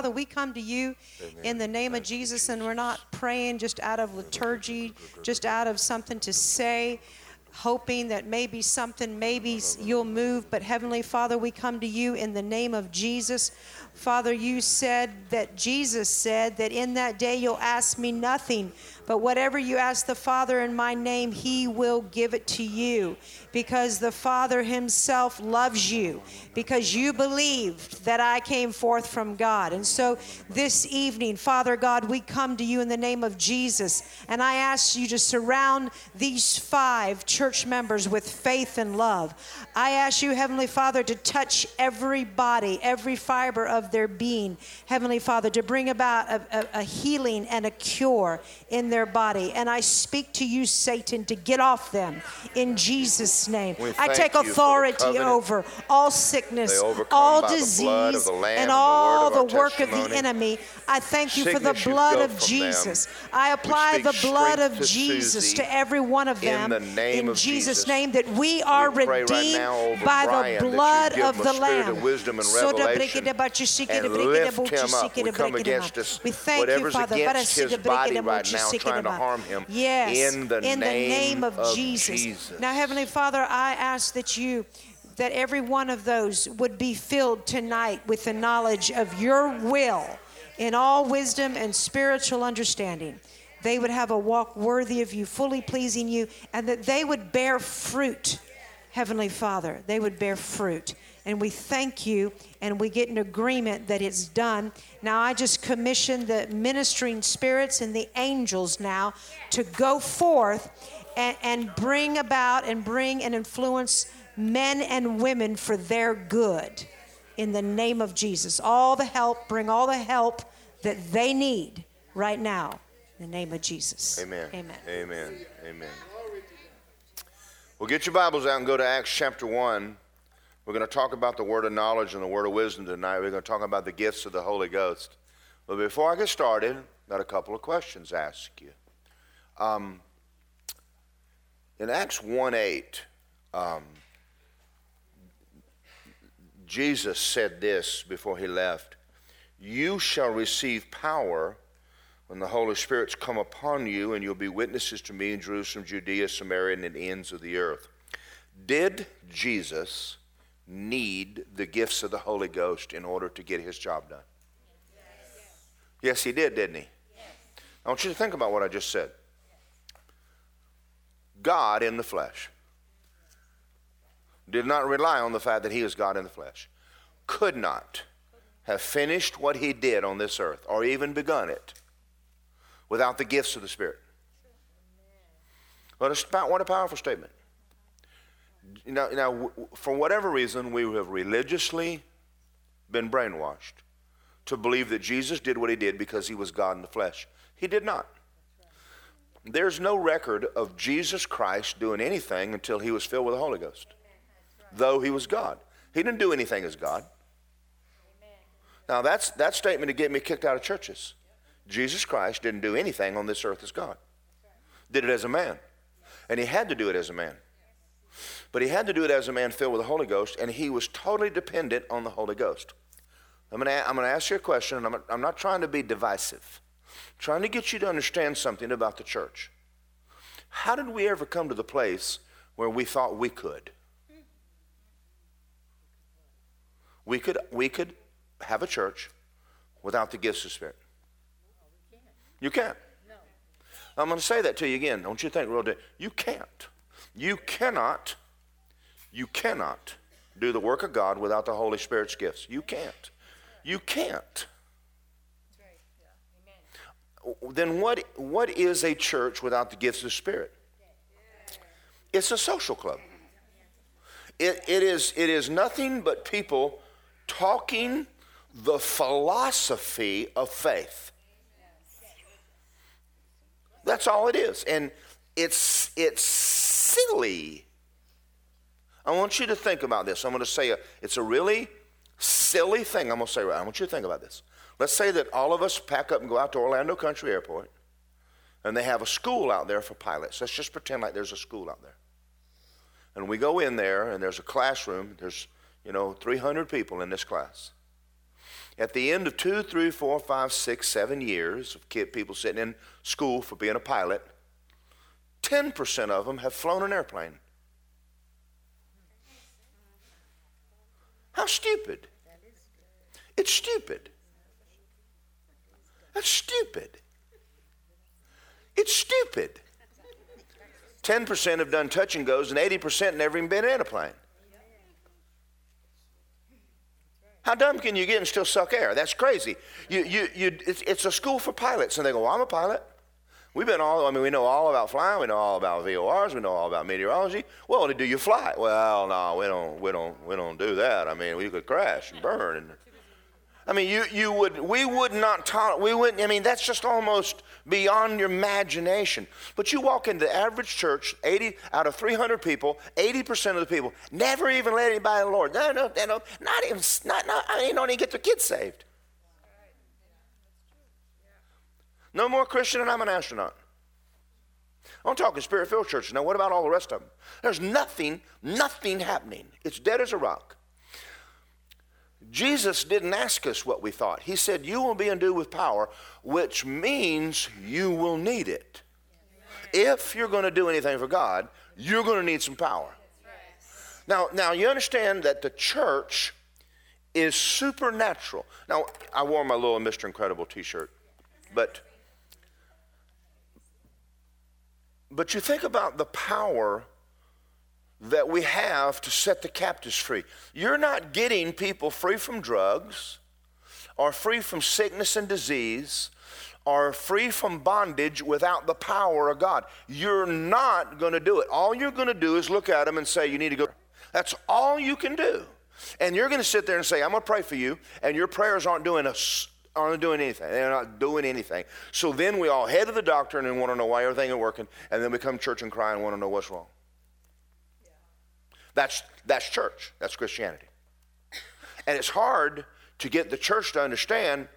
Father, we come to you in the name of Jesus, and we're not praying just out of liturgy, just out of something to say hoping that maybe something, maybe you'll move. But Heavenly Father, we come to you in the name of Jesus. Father, you said that Jesus said that in that day you'll ask me nothing, but whatever you ask the Father in my name, he will give it to you because the Father himself loves you, because you believed that I came forth from God. And so this evening, Father God, we come to you in the name of Jesus, and I ask you to surround these five church members with faith and love. I ask you, Heavenly Father, to touch every body, every fiber of their being, Heavenly Father, to bring about a, a, a healing and a cure in their body. And I speak to you, Satan, to get off them in Jesus' name. I take authority over all sickness, all disease, and all the, the work of the enemy. I thank you Sickness for the blood of Jesus. I apply the blood of Jesus Susie to every one of them in, the in Jesus', Jesus, name that we are we redeemed right by Brian, the blood of the Lamb. Of wisdom and revelation and lift him up. We come against us, thank whatever's you, Father. against his body right now trying to harm him. Yes, in the, in name, the name of, of Jesus. Jesus. Now, Heavenly Father, I ask that you that every one of those would be filled tonight with the knowledge of your will in all wisdom and spiritual understanding. They would have a walk worthy of you, fully pleasing you, and that they would bear fruit, Heavenly Father. They would bear fruit. And we thank you and we get an agreement that it's done. Now, I just commission the ministering spirits and the angels now to go forth and, and bring about and bring and influence men and women for their good in the name of Jesus. All the help, bring all the help that they need right now in the name of Jesus. Amen. Amen. Amen. Amen. Well, get your Bibles out and go to Acts chapter 1. We're going to talk about the word of knowledge and the word of wisdom tonight. We're going to talk about the gifts of the Holy Ghost. But before I get started, I've got a couple of questions to ask you. Um, in Acts 1 8, um, Jesus said this before he left You shall receive power when the Holy Spirit's come upon you, and you'll be witnesses to me in Jerusalem, Judea, Samaria, and the ends of the earth. Did Jesus need the gifts of the Holy Ghost in order to get his job done? Yes, yes he did, didn't he? Yes. I want you to think about what I just said. God in the flesh. Did not rely on the fact that he is God in the flesh. Could not have finished what he did on this earth or even begun it without the gifts of the Spirit. What a, what a powerful statement. Now, for whatever reason, we have religiously been brainwashed to believe that Jesus did what he did because he was God in the flesh. He did not. There's no record of Jesus Christ doing anything until he was filled with the Holy Ghost, though he was God. He didn't do anything as God. Now, that's, that statement to get me kicked out of churches. Jesus Christ didn't do anything on this earth as God, did it as a man. And he had to do it as a man. But he had to do it as a man filled with the Holy Ghost, and he was totally dependent on the Holy Ghost. I'm going to, I'm going to ask you a question, and I'm, I'm not trying to be divisive I'm trying to get you to understand something about the church. How did we ever come to the place where we thought we could? We could, we could have a church without the gifts of Spirit. You can't. No. I'm going to say that to you again. Don't you think real deep. You can't. You cannot, you cannot do the work of God without the Holy Spirit's gifts. You can't. You can't then what, what is a church without the gifts of the Spirit? It's a social club. It, it, is, it is nothing but people talking the philosophy of faith. That's all it is. And it's, it's silly. I want you to think about this. I'm going to say a, it's a really silly thing. I'm going to say, I want you to think about this. Let's say that all of us pack up and go out to Orlando Country Airport, and they have a school out there for pilots. Let's just pretend like there's a school out there. And we go in there, and there's a classroom. There's, you know, 300 people in this class. At the end of two, three, four, five, six, seven years of kid, people sitting in school for being a pilot, 10% of them have flown an airplane. How stupid. It's stupid. That's stupid. It's stupid. 10% have done touch and goes, and 80% never even been in a plane. How dumb can you get and still suck air? That's crazy. You, you, you, it's, it's a school for pilots, and they go, well, I'm a pilot. We've been all, I mean, we know all about flying. We know all about VORs. We know all about meteorology. Well, do you fly? Well, no, we don't, we don't, we don't do that. I mean, we could crash and burn. And, I mean, you, you would, we would not tolerate, we wouldn't, I mean, that's just almost beyond your imagination. But you walk into the average church, 80 out of 300 people, 80% of the people never even let anybody in the Lord. No, no, no, not even, not, not, I mean, don't even get their kids saved. No more Christian and I'm an astronaut. I'm talking spirit filled churches. Now, what about all the rest of them? There's nothing, nothing happening. It's dead as a rock. Jesus didn't ask us what we thought. He said, You will be endued with power, which means you will need it. If you're going to do anything for God, you're going to need some power. Now, now you understand that the church is supernatural. Now, I wore my little Mr. Incredible t shirt, but but you think about the power that we have to set the captives free. You're not getting people free from drugs or free from sickness and disease or free from bondage without the power of God. You're not going to do it. All you're going to do is look at them and say, You need to go. That's all you can do. And you're going to sit there and say, I'm going to pray for you, and your prayers aren't doing us. Aren't doing anything. They're not doing anything. So then we all head to the doctor and want to know why everything ain't working, and then we come to church and cry and want to know what's wrong. That's, that's church. That's Christianity. And it's hard to get the church to understand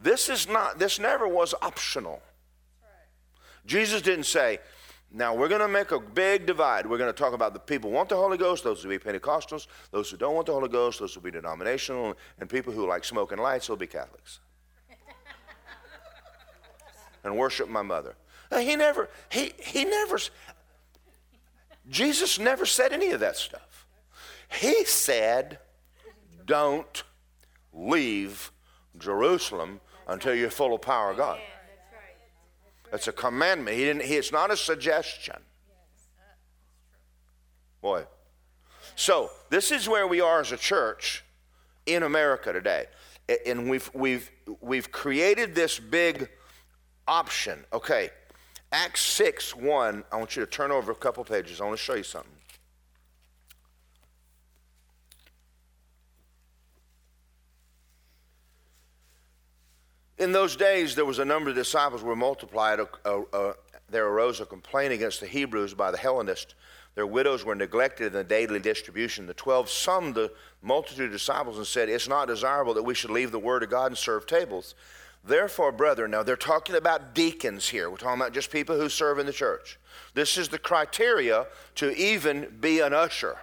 this is not, this never was optional. Jesus didn't say, now we're going to make a big divide. We're going to talk about the people who want the Holy Ghost, those who be Pentecostals, those who don't want the Holy Ghost, those who be denominational, and people who like smoking lights will be Catholics. And worship my mother. Uh, he never, he, he never, Jesus never said any of that stuff. He said, don't leave Jerusalem until you're full of power of God. That's a commandment. He didn't, he, it's not a suggestion. Boy. So, this is where we are as a church in America today. And we've, we've, we've created this big option. Okay, Acts 6 1, I want you to turn over a couple pages. I want to show you something. In those days, there was a number of disciples were multiplied. Uh, uh, there arose a complaint against the Hebrews by the Hellenists. Their widows were neglected in the daily distribution. The twelve summed the multitude of disciples and said, It's not desirable that we should leave the word of God and serve tables. Therefore, brethren, now they're talking about deacons here. We're talking about just people who serve in the church. This is the criteria to even be an usher.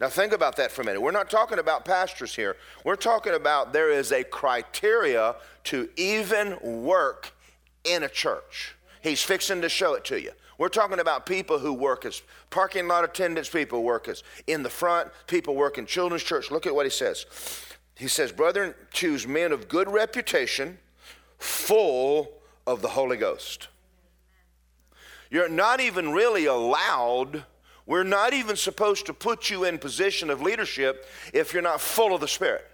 Now, think about that for a minute. We're not talking about pastors here. We're talking about there is a criteria to even work in a church. He's fixing to show it to you. We're talking about people who work as parking lot attendants, people work as in the front, people work in children's church. Look at what he says. He says, Brethren, choose men of good reputation, full of the Holy Ghost. You're not even really allowed, we're not even supposed to put you in position of leadership if you're not full of the Spirit.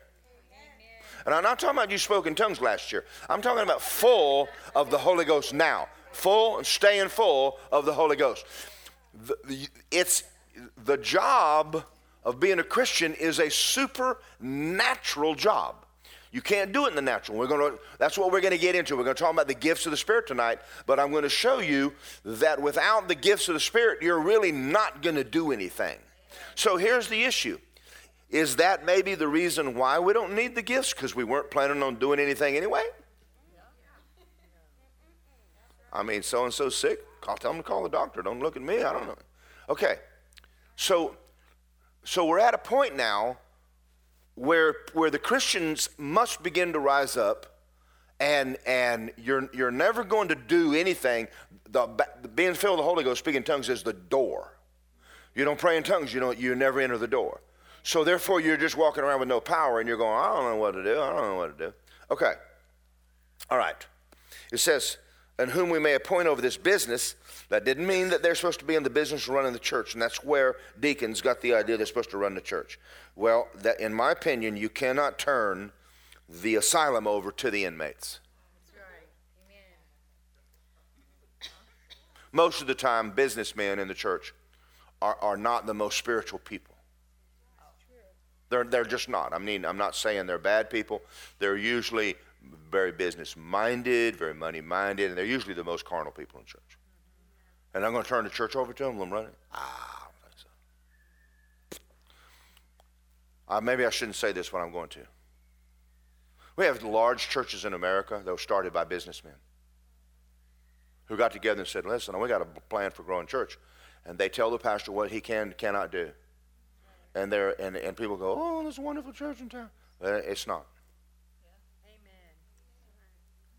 And I'm not talking about you spoke in tongues last year. I'm talking about full of the Holy Ghost now. Full and staying full of the Holy Ghost. It's the job of being a Christian is a supernatural job. You can't do it in the natural. We're going to, that's what we're going to get into. We're going to talk about the gifts of the Spirit tonight, but I'm going to show you that without the gifts of the Spirit, you're really not going to do anything. So here's the issue. Is that maybe the reason why we don't need the gifts? Because we weren't planning on doing anything anyway? I mean, so and so sick. I'll tell them to call the doctor. Don't look at me. I don't know. Okay. So so we're at a point now where, where the Christians must begin to rise up and, and you're, you're never going to do anything. The, being filled with the Holy Ghost, speaking in tongues, is the door. You don't pray in tongues, you, don't, you never enter the door. So therefore, you're just walking around with no power and you're going, I don't know what to do. I don't know what to do. Okay. All right. It says, and whom we may appoint over this business. That didn't mean that they're supposed to be in the business of running the church, and that's where deacons got the idea they're supposed to run the church. Well, that, in my opinion, you cannot turn the asylum over to the inmates. Most of the time, businessmen in the church are, are not the most spiritual people. They're, they're just not. I mean, I'm not saying they're bad people. They're usually very business minded, very money minded, and they're usually the most carnal people in church. And I'm going to turn the church over to them, let them run it? Ah, so. uh, maybe I shouldn't say this, but I'm going to. We have large churches in America that were started by businessmen who got together and said, listen, we got a plan for growing church. And they tell the pastor what he can cannot do. And, they're, and, and people go, oh, there's a wonderful church in town. It's not. Yeah. Amen.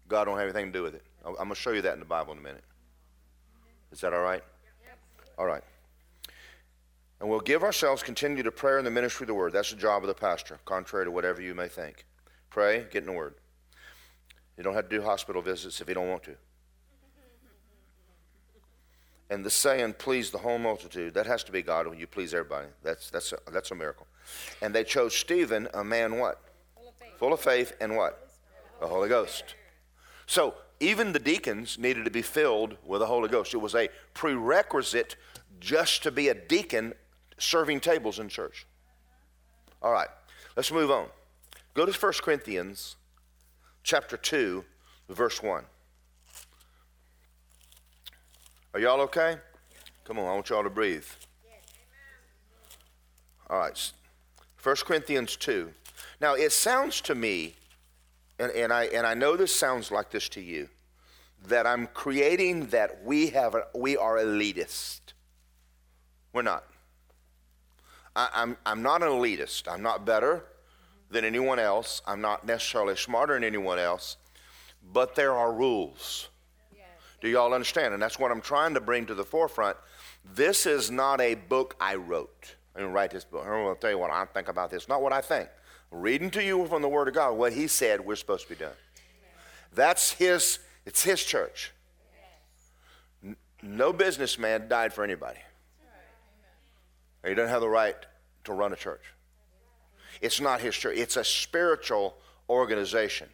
God don't have anything to do with it. I'm going to show you that in the Bible in a minute. Is that all right? All right. And we'll give ourselves continue to prayer in the ministry of the word. That's the job of the pastor, contrary to whatever you may think. Pray, get in the word. You don't have to do hospital visits if you don't want to. And the saying, please the whole multitude, that has to be God when you please everybody. That's, that's, a, that's a miracle. And they chose Stephen, a man what? Full of faith, Full of faith and what? The Holy Ghost. So even the deacons needed to be filled with the Holy Ghost. It was a prerequisite just to be a deacon serving tables in church. All right, let's move on. Go to 1 Corinthians chapter 2, verse 1. Are y'all okay? Come on, I want y'all to breathe. All right, 1 Corinthians 2. Now, it sounds to me and, and, I, and I know this sounds like this to you, that I'm creating that we, have a, we are elitist. We're not. I, I'm, I'm not an elitist. I'm not better than anyone else. I'm not necessarily smarter than anyone else, but there are rules. Do y'all understand? And that's what I'm trying to bring to the forefront. This is not a book I wrote. I didn't write this book. I'm going to tell you what I think about this. Not what I think reading to you from the Word of God what He said we're supposed to be doing. That's His, it's His church. No businessman died for anybody. He doesn't have the right to run a church. It's not his church, it's a spiritual organization.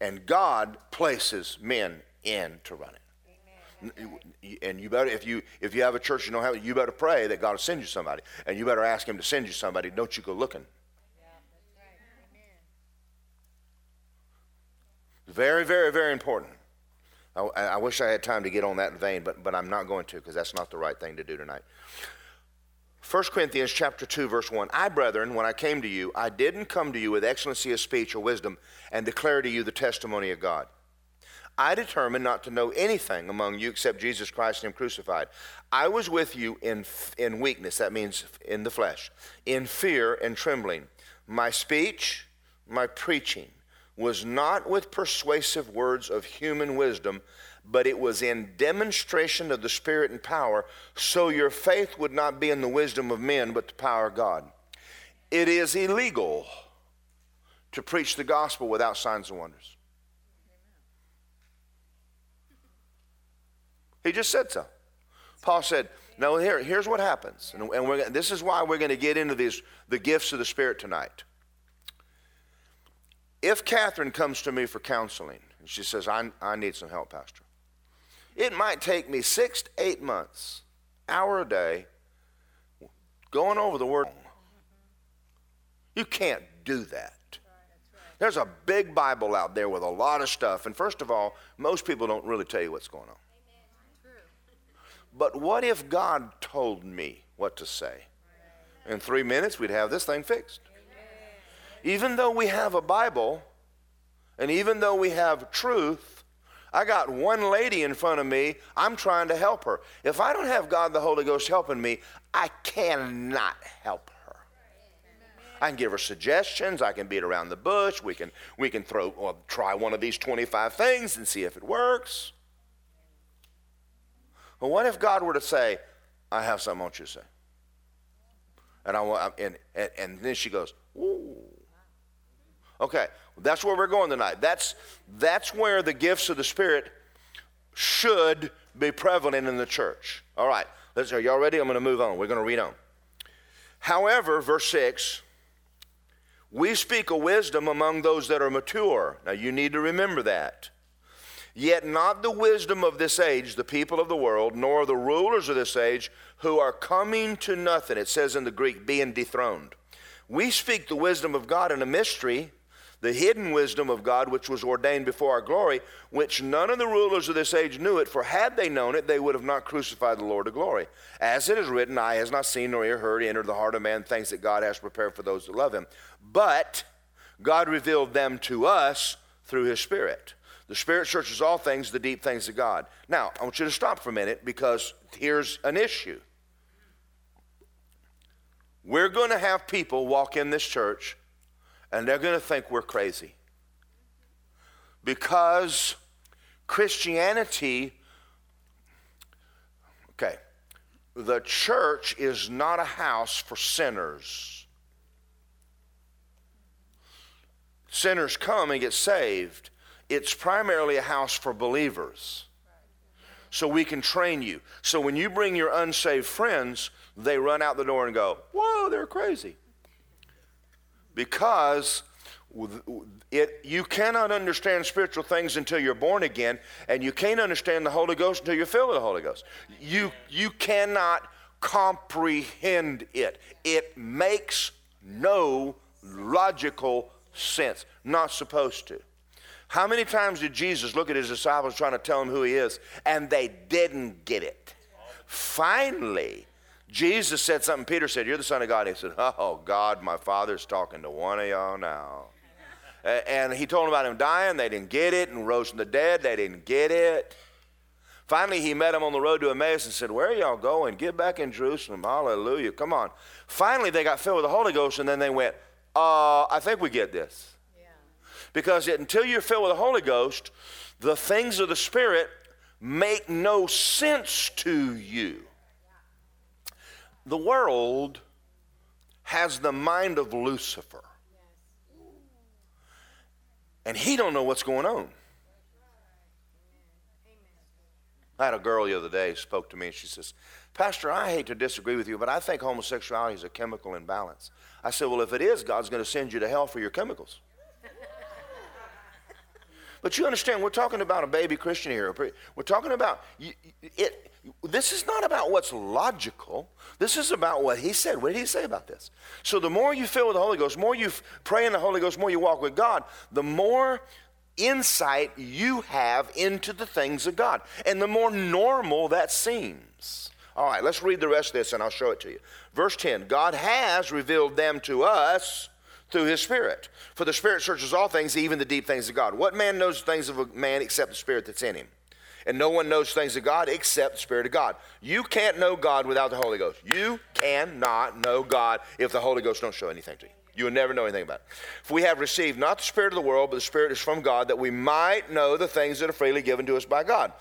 And God places men in to run it. And you better, if you if you have a church you don't have, you better pray that God will send you somebody, and you better ask Him to send you somebody. Don't you go looking. Very, very, very important. I, I, wish I had time to get on that vein, but, but I'm not going to because that's not the right thing to do tonight. 1 Corinthians chapter 2 verse 1 I brethren when I came to you I didn't come to you with excellency of speech or wisdom and declare to you the testimony of God I determined not to know anything among you except Jesus Christ and him crucified I was with you in in weakness that means in the flesh in fear and trembling my speech my preaching was not with persuasive words of human wisdom, but it was in demonstration of the Spirit and power, so your faith would not be in the wisdom of men, but the power of God. It is illegal to preach the gospel without signs and wonders. He just said so. Paul said, "No, here, here's what happens, and, and this is why we're going to get into these the gifts of the Spirit tonight." If Catherine comes to me for counseling and she says, I, I need some help, Pastor, it might take me six to eight months, hour a day, going over the Word. You can't do that. There's a big Bible out there with a lot of stuff. And first of all, most people don't really tell you what's going on. But what if God told me what to say? In three minutes, we'd have this thing fixed even though we have a Bible and even though we have truth, I got one lady in front of me. I'm trying to help her. If I don't have God the Holy Ghost helping me, I cannot help her. I can give her suggestions. I can beat around the bush. We can, we can throw, well, try one of these 25 things and see if it works. But what if God were to say, I have something I want you to say? And, I want, and, and, and then she goes, Ooh. Okay, that's where we're going tonight. That's, that's where the gifts of the Spirit should be prevalent in the church. All right, are y'all ready? I'm going to move on. We're going to read on. However, verse 6 we speak a wisdom among those that are mature. Now you need to remember that. Yet not the wisdom of this age, the people of the world, nor the rulers of this age who are coming to nothing. It says in the Greek, being dethroned. We speak the wisdom of God in a mystery, the hidden wisdom of God which was ordained before our glory, which none of the rulers of this age knew it, for had they known it, they would have not crucified the Lord of glory. As it is written, eye has not seen nor ear heard, enter the heart of man things that God has prepared for those that love him. But God revealed them to us through his Spirit. The Spirit searches all things, the deep things of God. Now, I want you to stop for a minute because here's an issue. We're going to have people walk in this church and they're going to think we're crazy. Because Christianity, okay, the church is not a house for sinners. Sinners come and get saved. It's primarily a house for believers. So we can train you. So when you bring your unsaved friends, they run out the door and go, Whoa, they're crazy because it, you cannot understand spiritual things until you're born again, and you can't understand the Holy Ghost until you're filled with the Holy Ghost. You, you cannot comprehend it. It makes no logical sense. Not supposed to. How many times did Jesus look at his disciples trying to tell them who he is, and they didn't get it? Finally, Jesus said something. Peter said, You're the Son of God. He said, Oh, God, my Father's talking to one of y'all now. And he told them about him dying. They didn't get it. And rose from the dead. They didn't get it. Finally, he met them on the road to Emmaus and said, Where are y'all going? Get back in Jerusalem. Hallelujah. Come on. Finally, they got filled with the Holy Ghost, and then they went, uh, I think we get this. Yeah. Because until you're filled with the Holy Ghost, the things of the Spirit make no sense to you. The world has the mind of Lucifer. And he don't know what's going on. I had a girl the other day spoke to me and she says, Pastor, I hate to disagree with you, but I think homosexuality is a chemical imbalance. I said, Well, if it is, God's going to send you to hell for your chemicals. but you understand, we're talking about a baby Christian here. We're talking about it. This is not about what's logical. This is about what he said. What did he say about this? So the more you fill with the Holy Ghost, more you pray in the Holy Ghost, more you walk with God, the more insight you have into the things of God. And the more normal that seems. All right, let's read the rest of this and I'll show it to you. Verse 10 God has revealed them to us through his Spirit. For the Spirit searches all things, even the deep things of God. What man knows the things of a man except the Spirit that's in him? And no one knows things of God except the Spirit of God. You can't know God without the Holy Ghost. You cannot know God if the Holy Ghost don't show anything to you. You will never know anything about it. For we have received not the Spirit of the world, but the Spirit is from God, that we might know the things that are freely given to us by God.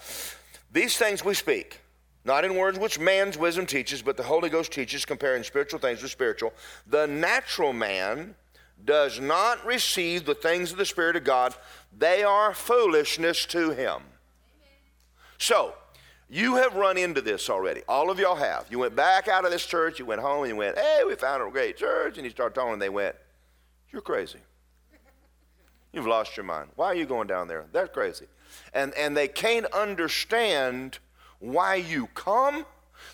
These things we speak, not in words which man's wisdom teaches, but the Holy Ghost teaches, comparing spiritual things with spiritual. The natural man does not receive the things of the Spirit of God, they are foolishness to him. So, you have run into this already. All of y'all have. You went back out of this church, you went home, and you went, hey, we found a great church. And you start talking, and they went, you're crazy. You've lost your mind. Why are you going down there? They're crazy. And, and they can't understand why you come.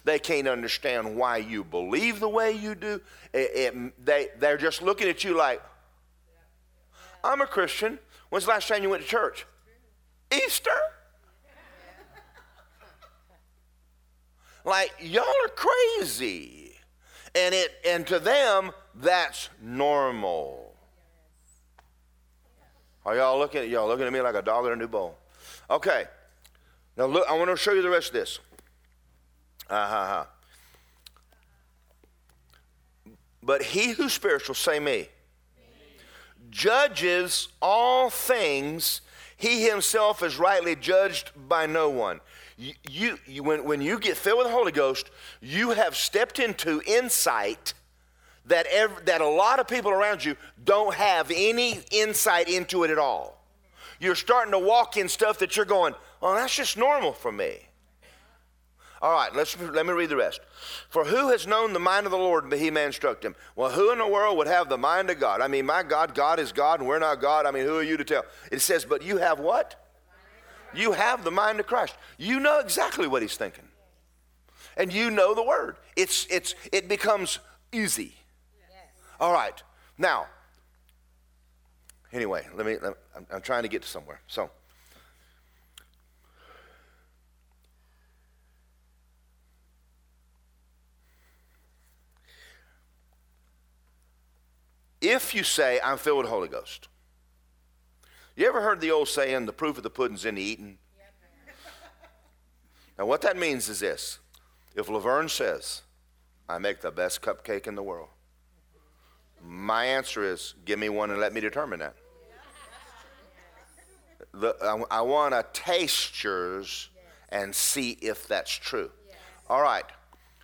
They can't understand why you believe the way you do. It, it, they, they're just looking at you like, I'm a Christian. When's the last time you went to church? Easter. Like y'all are crazy. And it and to them that's normal. Are y'all looking at y'all looking at me like a dog in a new bowl okay. Now look i want to show you the rest of this. Uh-huh But he who's spiritual, say me, judges all things. He himself is rightly judged by no one. You, you, when, when you get filled with the Holy Ghost, you have stepped into insight that, every, that a lot of people around you don't have any insight into it at all. You're starting to walk in stuff that you're going, oh, that's just normal for me. All right, let's, let me read the rest. For who has known the mind of the Lord but he may instruct him? Well, who in the world would have the mind of God? I mean, my God, God is God and we're not God. I mean, who are you to tell? It says, but you have what? You have the mind of Christ. You know exactly what he's thinking. And you know the word. It's, it's, it becomes easy. All right. Now, anyway, let me, I'm, I'm trying to get to somewhere. So, if you say, I'm filled with the Holy Ghost, you ever heard the old saying, the proof of the pudding's in the eating? now, what that means is this if Laverne says, I make the best cupcake in the world, my answer is, give me one and let me determine that. The, I, I want to taste yours and see if that's true. All right.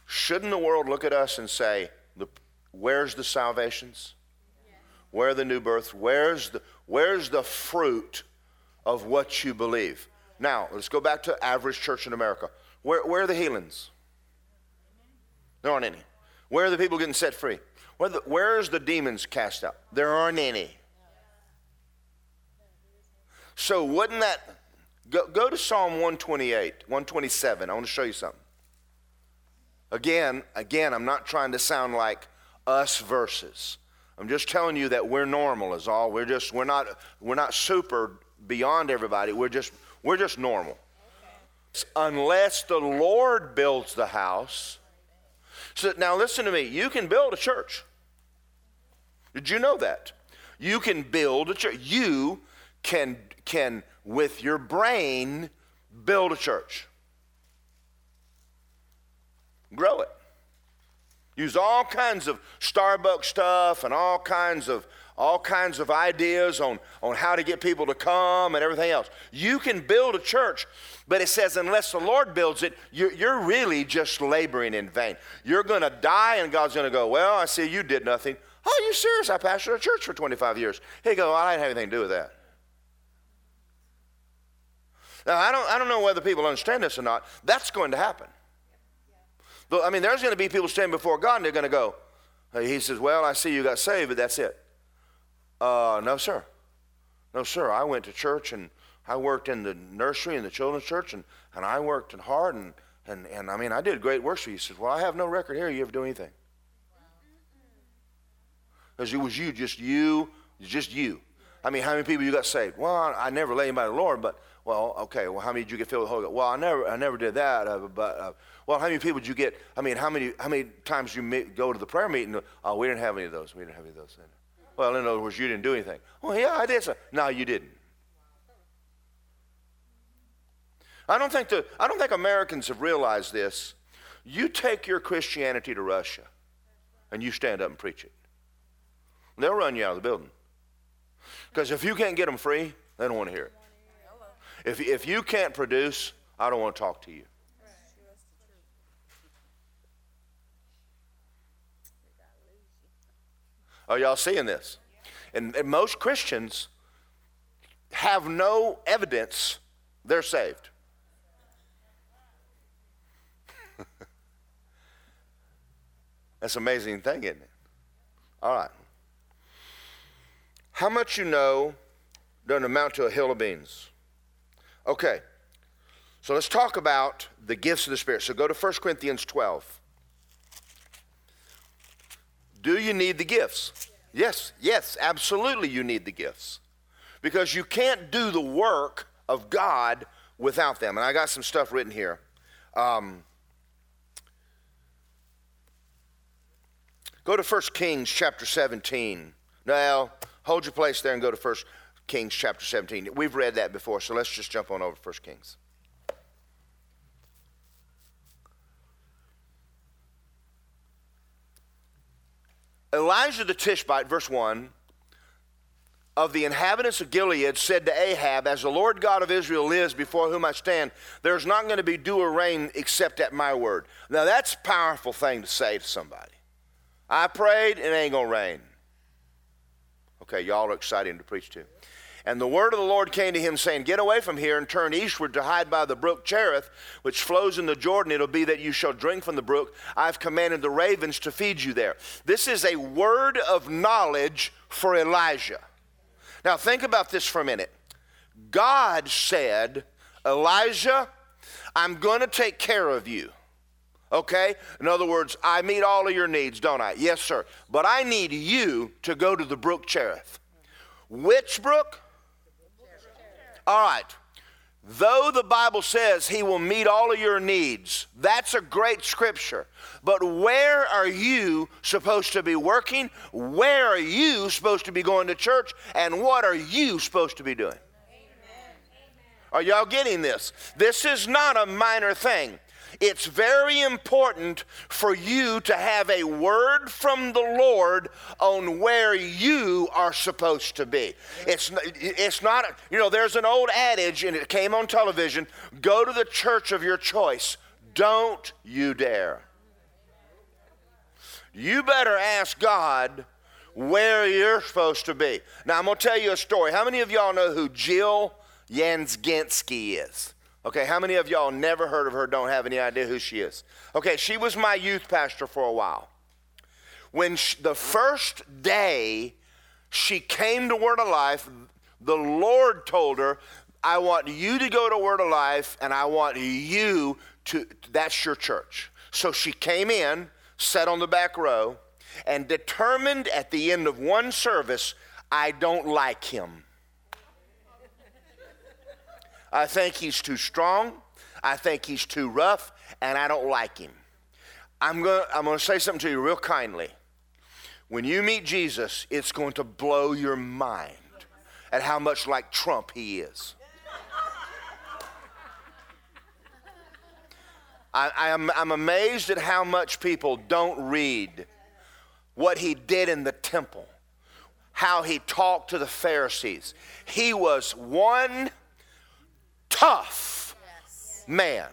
Shouldn't the world look at us and say, where's the salvations? Where are the new births? Where's the, where's the fruit of what you believe? Now, let's go back to average church in America. Where, where are the healings? There aren't any. Where are the people getting set free? Where the, where's the demons cast out? There aren't any. So, wouldn't that go, go to Psalm 128, 127? I want to show you something. Again, again, I'm not trying to sound like us verses. I'm just telling you that we're normal is all. We're just we're not we're not super beyond everybody. We're just we're just normal. Unless the Lord builds the house. So now listen to me. You can build a church. Did you know that? You can build a church. You can can with your brain build a church. Grow it. Use all kinds of Starbucks stuff and all kinds of all kinds of ideas on, on how to get people to come and everything else. You can build a church, but it says unless the Lord builds it, you're, you're really just laboring in vain. You're going to die, and God's going to go, Well, I see you did nothing. Oh, you serious? I pastored a church for 25 years. He go, I didn't have anything to do with that. Now, I don't, I don't know whether people understand this or not. That's going to happen. I mean, there's going to be people standing before God and they're going to go, He says, Well, I see you got saved, but that's it. Uh, no, sir. No, sir. I went to church and I worked in the nursery and the children's church and, and I worked hard and, and, and I mean, I did great work for you. He says, Well, I have no record here. You ever do anything? Because it was you, just you, just you. I mean, how many people you got saved? Well, I never lay anybody to the Lord, but well, okay. Well, how many did you get filled with the Holy Ghost? Well, I never, I never did that. Uh, but uh, well, how many people did you get? I mean, how many, how many times you meet, go to the prayer meeting? Oh, we didn't have any of those. We didn't have any of those. Well, in other words, you didn't do anything. Well, yeah, I did. So. No, you didn't. I don't think the, I don't think Americans have realized this. You take your Christianity to Russia, and you stand up and preach it. They'll run you out of the building. Because if you can't get them free, they don't want to hear it. If, if you can't produce, I don't want to talk to you. Are y'all seeing this? And, and most Christians have no evidence they're saved. That's an amazing thing, isn't it? All right. How much you know doesn't amount to a hill of beans. Okay. So let's talk about the gifts of the Spirit. So go to 1 Corinthians 12. Do you need the gifts? Yes, yes, absolutely you need the gifts. Because you can't do the work of God without them. And I got some stuff written here. Um, go to 1 Kings chapter 17. Now, hold your place there and go to 1 Kings chapter 17. We've read that before, so let's just jump on over to 1 Kings. Elijah the Tishbite, verse 1, of the inhabitants of Gilead said to Ahab, As the Lord God of Israel lives before whom I stand, there's not going to be dew or rain except at my word. Now that's a powerful thing to say to somebody. I prayed, it ain't going to rain. Okay, y'all are excited to preach to. And the word of the Lord came to him, saying, Get away from here and turn eastward to hide by the brook Cherith, which flows in the Jordan. It'll be that you shall drink from the brook. I've commanded the ravens to feed you there. This is a word of knowledge for Elijah. Now, think about this for a minute. God said, Elijah, I'm going to take care of you. Okay? In other words, I meet all of your needs, don't I? Yes, sir. But I need you to go to the brook Cherith. Which brook? All right. Though the Bible says he will meet all of your needs, that's a great scripture. But where are you supposed to be working? Where are you supposed to be going to church? And what are you supposed to be doing? Amen. Are y'all getting this? This is not a minor thing. It's very important for you to have a word from the Lord on where you are supposed to be. It's, it's not, you know, there's an old adage, and it came on television go to the church of your choice. Don't you dare. You better ask God where you're supposed to be. Now, I'm going to tell you a story. How many of y'all know who Jill Yansginsky is? Okay, how many of y'all never heard of her, don't have any idea who she is? Okay, she was my youth pastor for a while. When she, the first day she came to Word of Life, the Lord told her, I want you to go to Word of Life and I want you to, that's your church. So she came in, sat on the back row, and determined at the end of one service, I don't like him. I think he's too strong. I think he's too rough, and I don't like him. I'm going to I'm going to say something to you real kindly. When you meet Jesus, it's going to blow your mind at how much like Trump he is. I, I am, I'm amazed at how much people don't read what he did in the temple, how he talked to the Pharisees. He was one tough man.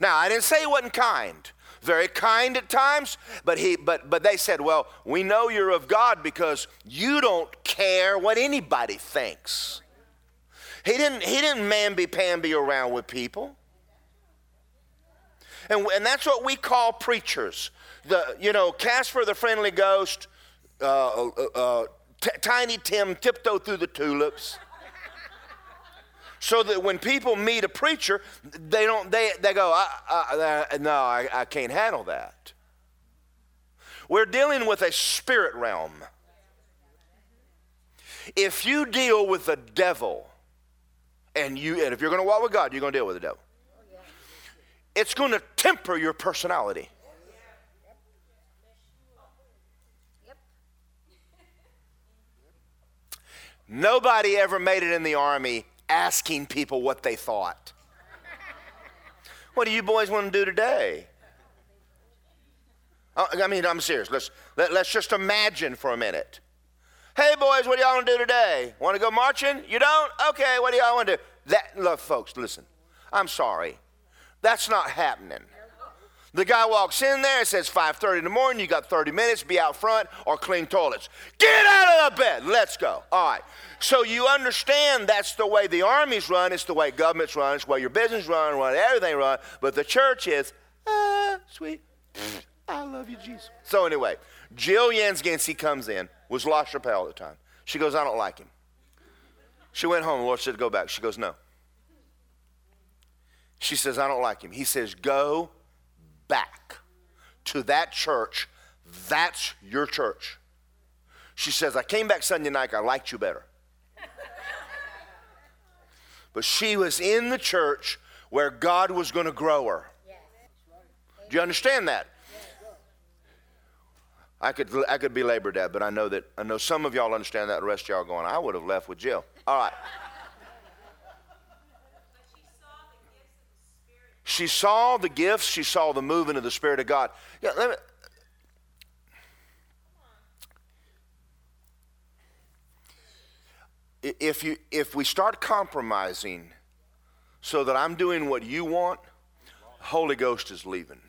Now, I didn't say he wasn't kind. Very kind at times, but he but but they said, "Well, we know you're of God because you don't care what anybody thinks." He didn't he didn't mamby-pamby around with people. And, and that's what we call preachers. The, you know, Casper the Friendly Ghost, uh, uh, uh, T- Tiny Tim tiptoe through the tulips so that when people meet a preacher, they don't they, they go, I, I, no, I, I can't handle that. We're dealing with a spirit realm. If you deal with the devil, and you and if you're going to walk with God, you're going to deal with the devil. It's going to temper your personality. Nobody ever made it in the army asking people what they thought. what do you boys want to do today? Oh, I mean, I'm serious. Let's, let, let's just imagine for a minute. Hey, boys, what do y'all want to do today? Want to go marching? You don't? Okay, what do y'all want to do? That, look, folks, listen. I'm sorry. That's not happening. The guy walks in there, it says 5.30 in the morning, you got 30 minutes, be out front or clean toilets. Get out of the bed, let's go. All right. So you understand that's the way the armies run, it's the way governments run, it's the way your business run, run everything run. But the church is, ah, sweet, I love you, Jesus. So anyway, Jill Yansginsky comes in, was La Chapelle at the time. She goes, I don't like him. She went home, the Lord said, go back. She goes, no. She says, I don't like him. He says, go back to that church. That's your church. She says, I came back Sunday night, I liked you better. but she was in the church where God was going to grow her. Do you understand that? I could, I could belabor that, but I know that I know some of y'all understand that. The rest of y'all going, I would have left with Jill. All right. She saw the gifts, she saw the movement of the Spirit of God. Yeah, let me, if you if we start compromising so that I'm doing what you want, Holy Ghost is leaving.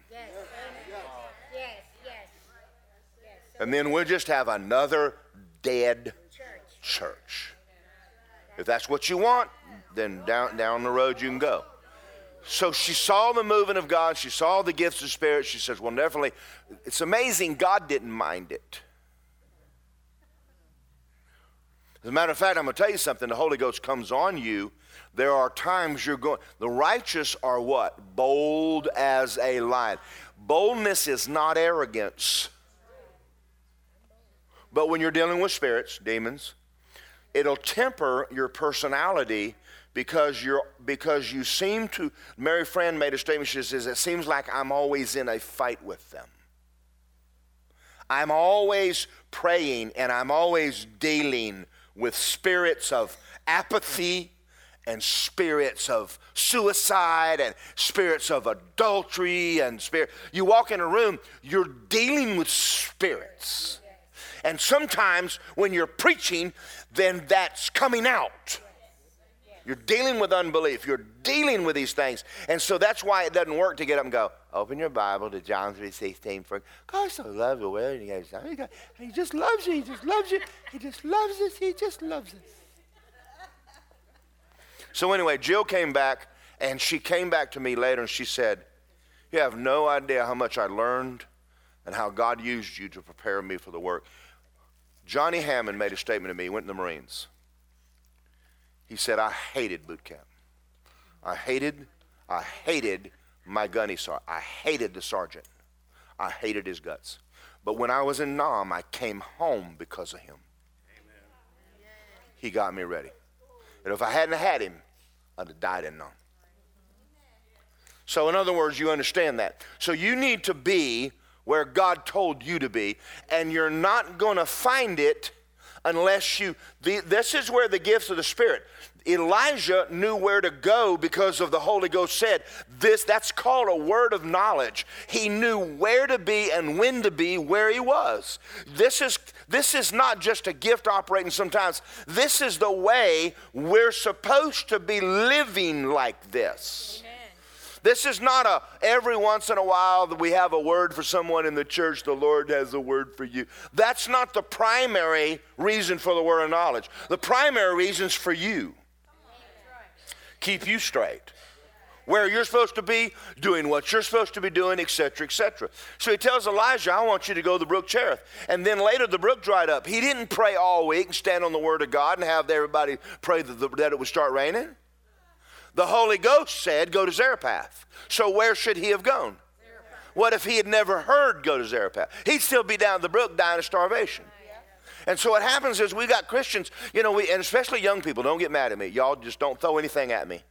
And then we'll just have another dead church. church. If that's what you want, then down down the road you can go. So she saw the moving of God. She saw the gifts of Spirit. She says, Well, definitely, it's amazing God didn't mind it. As a matter of fact, I'm going to tell you something. The Holy Ghost comes on you. There are times you're going, the righteous are what? Bold as a lion. Boldness is not arrogance. But when you're dealing with spirits, demons, it'll temper your personality because you're because you seem to mary friend made a statement she says it seems like i'm always in a fight with them. I'm always praying and i'm always dealing with spirits of apathy and spirits of suicide and spirits of adultery and spirit you walk in a room you're dealing with spirits. And sometimes when you're preaching then that's coming out you're dealing with unbelief. You're dealing with these things. And so that's why it doesn't work to get up and go, open your Bible to John 3 16. For God so loves the world. And he, goes, he just loves you. He just loves you. He just loves us. He just loves us. So anyway, Jill came back, and she came back to me later, and she said, You have no idea how much I learned and how God used you to prepare me for the work. Johnny Hammond made a statement to me. He went in the Marines. He said, I hated boot camp. I hated, I hated my gunny sergeant. I hated the sergeant. I hated his guts. But when I was in Nam, I came home because of him. Amen. He got me ready. And if I hadn't had him, I'd have died in Nam. So, in other words, you understand that. So, you need to be where God told you to be, and you're not going to find it unless you. The, this is where the gifts of the Spirit. Elijah knew where to go because of the Holy Ghost said this that's called a word of knowledge. He knew where to be and when to be where he was. This is this is not just a gift operating sometimes. This is the way we're supposed to be living like this. This is not a every once in a while that we have a word for someone in the church, the Lord has a word for you. That's not the primary reason for the word of knowledge. The primary reason is for you. Keep you straight. Where you're supposed to be, doing what you're supposed to be doing, etc., etc. So he tells Elijah, I want you to go to the brook Cherith. And then later the brook dried up. He didn't pray all week and stand on the word of God and have everybody pray that, the, that it would start raining. The Holy Ghost said, Go to Zarephath. So where should he have gone? What if he had never heard go to Zarephath? He'd still be down the brook dying of starvation. And so what happens is we got Christians, you know, we, and especially young people, don't get mad at me. Y'all just don't throw anything at me.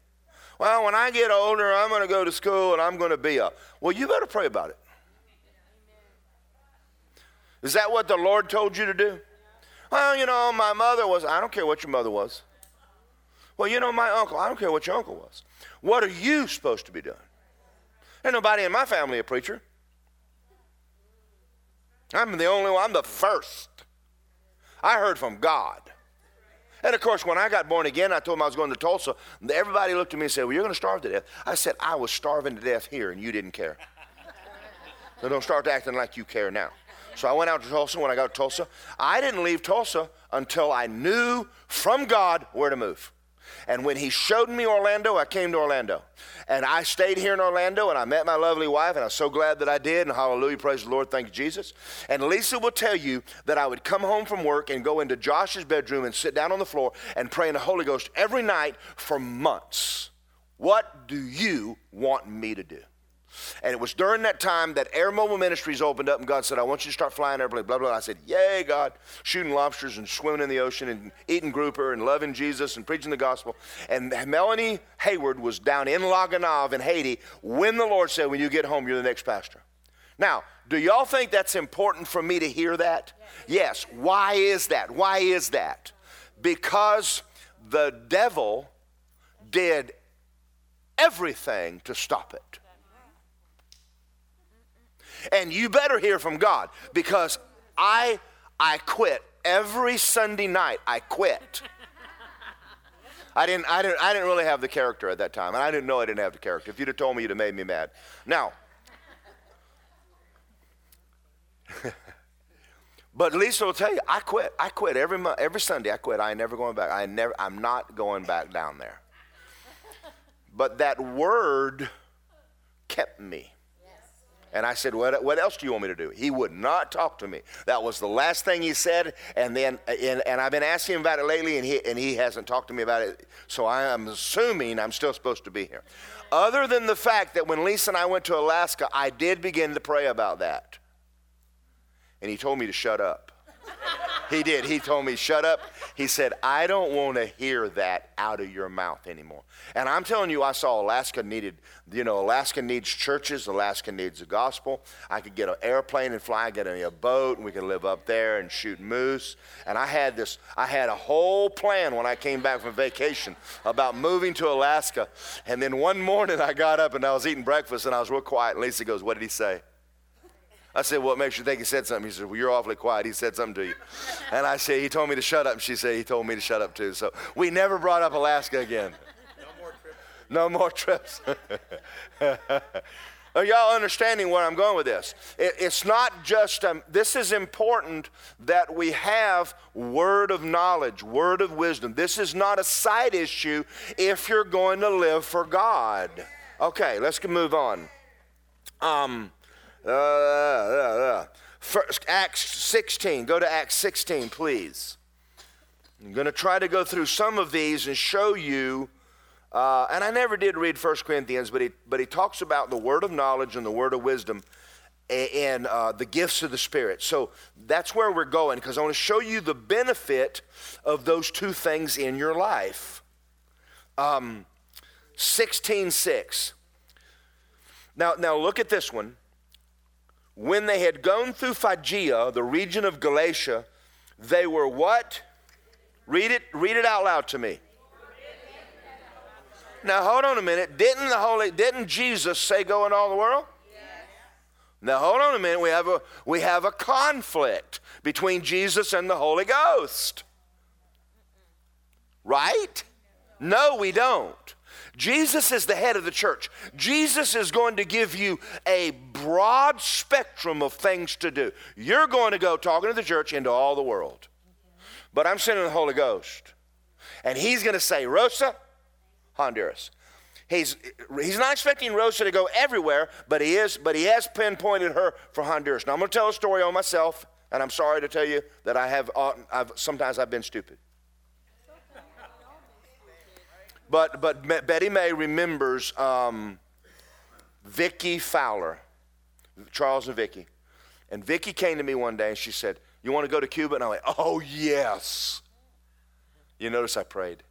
Well, when I get older, I'm going to go to school and I'm going to be a. Well, you better pray about it. Is that what the Lord told you to do? Well, you know, my mother was, I don't care what your mother was. Well, you know, my uncle, I don't care what your uncle was. What are you supposed to be doing? Ain't nobody in my family a preacher. I'm the only one, I'm the first. I heard from God. And of course, when I got born again, I told him I was going to Tulsa. Everybody looked at me and said, Well, you're going to starve to death. I said, I was starving to death here, and you didn't care. so don't start acting like you care now. So I went out to Tulsa. When I got to Tulsa, I didn't leave Tulsa until I knew from God where to move. And when he showed me Orlando, I came to Orlando. And I stayed here in Orlando and I met my lovely wife, and I'm so glad that I did. And hallelujah, praise the Lord, thank you, Jesus. And Lisa will tell you that I would come home from work and go into Josh's bedroom and sit down on the floor and pray in the Holy Ghost every night for months. What do you want me to do? And it was during that time that Air Mobile Ministries opened up, and God said, I want you to start flying airplanes, blah, blah, blah. I said, Yay, God. Shooting lobsters and swimming in the ocean and eating grouper and loving Jesus and preaching the gospel. And Melanie Hayward was down in La in Haiti when the Lord said, When you get home, you're the next pastor. Now, do y'all think that's important for me to hear that? Yes. yes. Why is that? Why is that? Because the devil did everything to stop it. And you better hear from God because I I quit every Sunday night. I quit. I didn't, I, didn't, I didn't really have the character at that time, and I didn't know I didn't have the character. If you'd have told me, you'd have made me mad. Now, but Lisa will tell you, I quit. I quit every month, every Sunday. I quit. I ain't never going back. I never. I'm not going back down there. But that word kept me. And I said, what, what else do you want me to do? He would not talk to me. That was the last thing he said. And then, and, and I've been asking him about it lately, and he, and he hasn't talked to me about it. So I am assuming I'm still supposed to be here. Other than the fact that when Lisa and I went to Alaska, I did begin to pray about that. And he told me to shut up. He did. He told me, shut up. He said, I don't want to hear that out of your mouth anymore. And I'm telling you, I saw Alaska needed, you know, Alaska needs churches. Alaska needs the gospel. I could get an airplane and fly, get a boat, and we could live up there and shoot moose. And I had this, I had a whole plan when I came back from vacation about moving to Alaska. And then one morning I got up and I was eating breakfast and I was real quiet. And Lisa goes, What did he say? I said, What makes you think he said something? He said, Well, you're awfully quiet. He said something to you. And I said, He told me to shut up. And she said, He told me to shut up too. So we never brought up Alaska again. No more trips. No more trips. Are y'all understanding where I'm going with this? It, it's not just, um, this is important that we have word of knowledge, word of wisdom. This is not a side issue if you're going to live for God. Okay, let's move on. Um, uh. First, Acts 16. Go to Acts 16, please. I'm going to try to go through some of these and show you. Uh, and I never did read 1 Corinthians, but he, but he talks about the word of knowledge and the word of wisdom and uh, the gifts of the Spirit. So that's where we're going because I want to show you the benefit of those two things in your life. Um, 16.6. Now, now look at this one. When they had gone through Phrygia, the region of Galatia, they were what? Read it, read it out loud to me. Now hold on a minute. Didn't the Holy didn't Jesus say go in all the world? Now hold on a minute. We have a we have a conflict between Jesus and the Holy Ghost. Right? No, we don't. Jesus is the head of the church. Jesus is going to give you a broad spectrum of things to do. You're going to go talking to the church into all the world. But I'm sending the Holy Ghost. And he's going to say, Rosa, Honduras. He's, he's not expecting Rosa to go everywhere, but he is, but he has pinpointed her for Honduras. Now I'm going to tell a story on myself, and I'm sorry to tell you that I have uh, I've, sometimes I've been stupid. But, but Betty May remembers um, Vicky Fowler, Charles and Vicky. And Vicky came to me one day and she said, You want to go to Cuba? And I went, Oh, yes. You notice I prayed.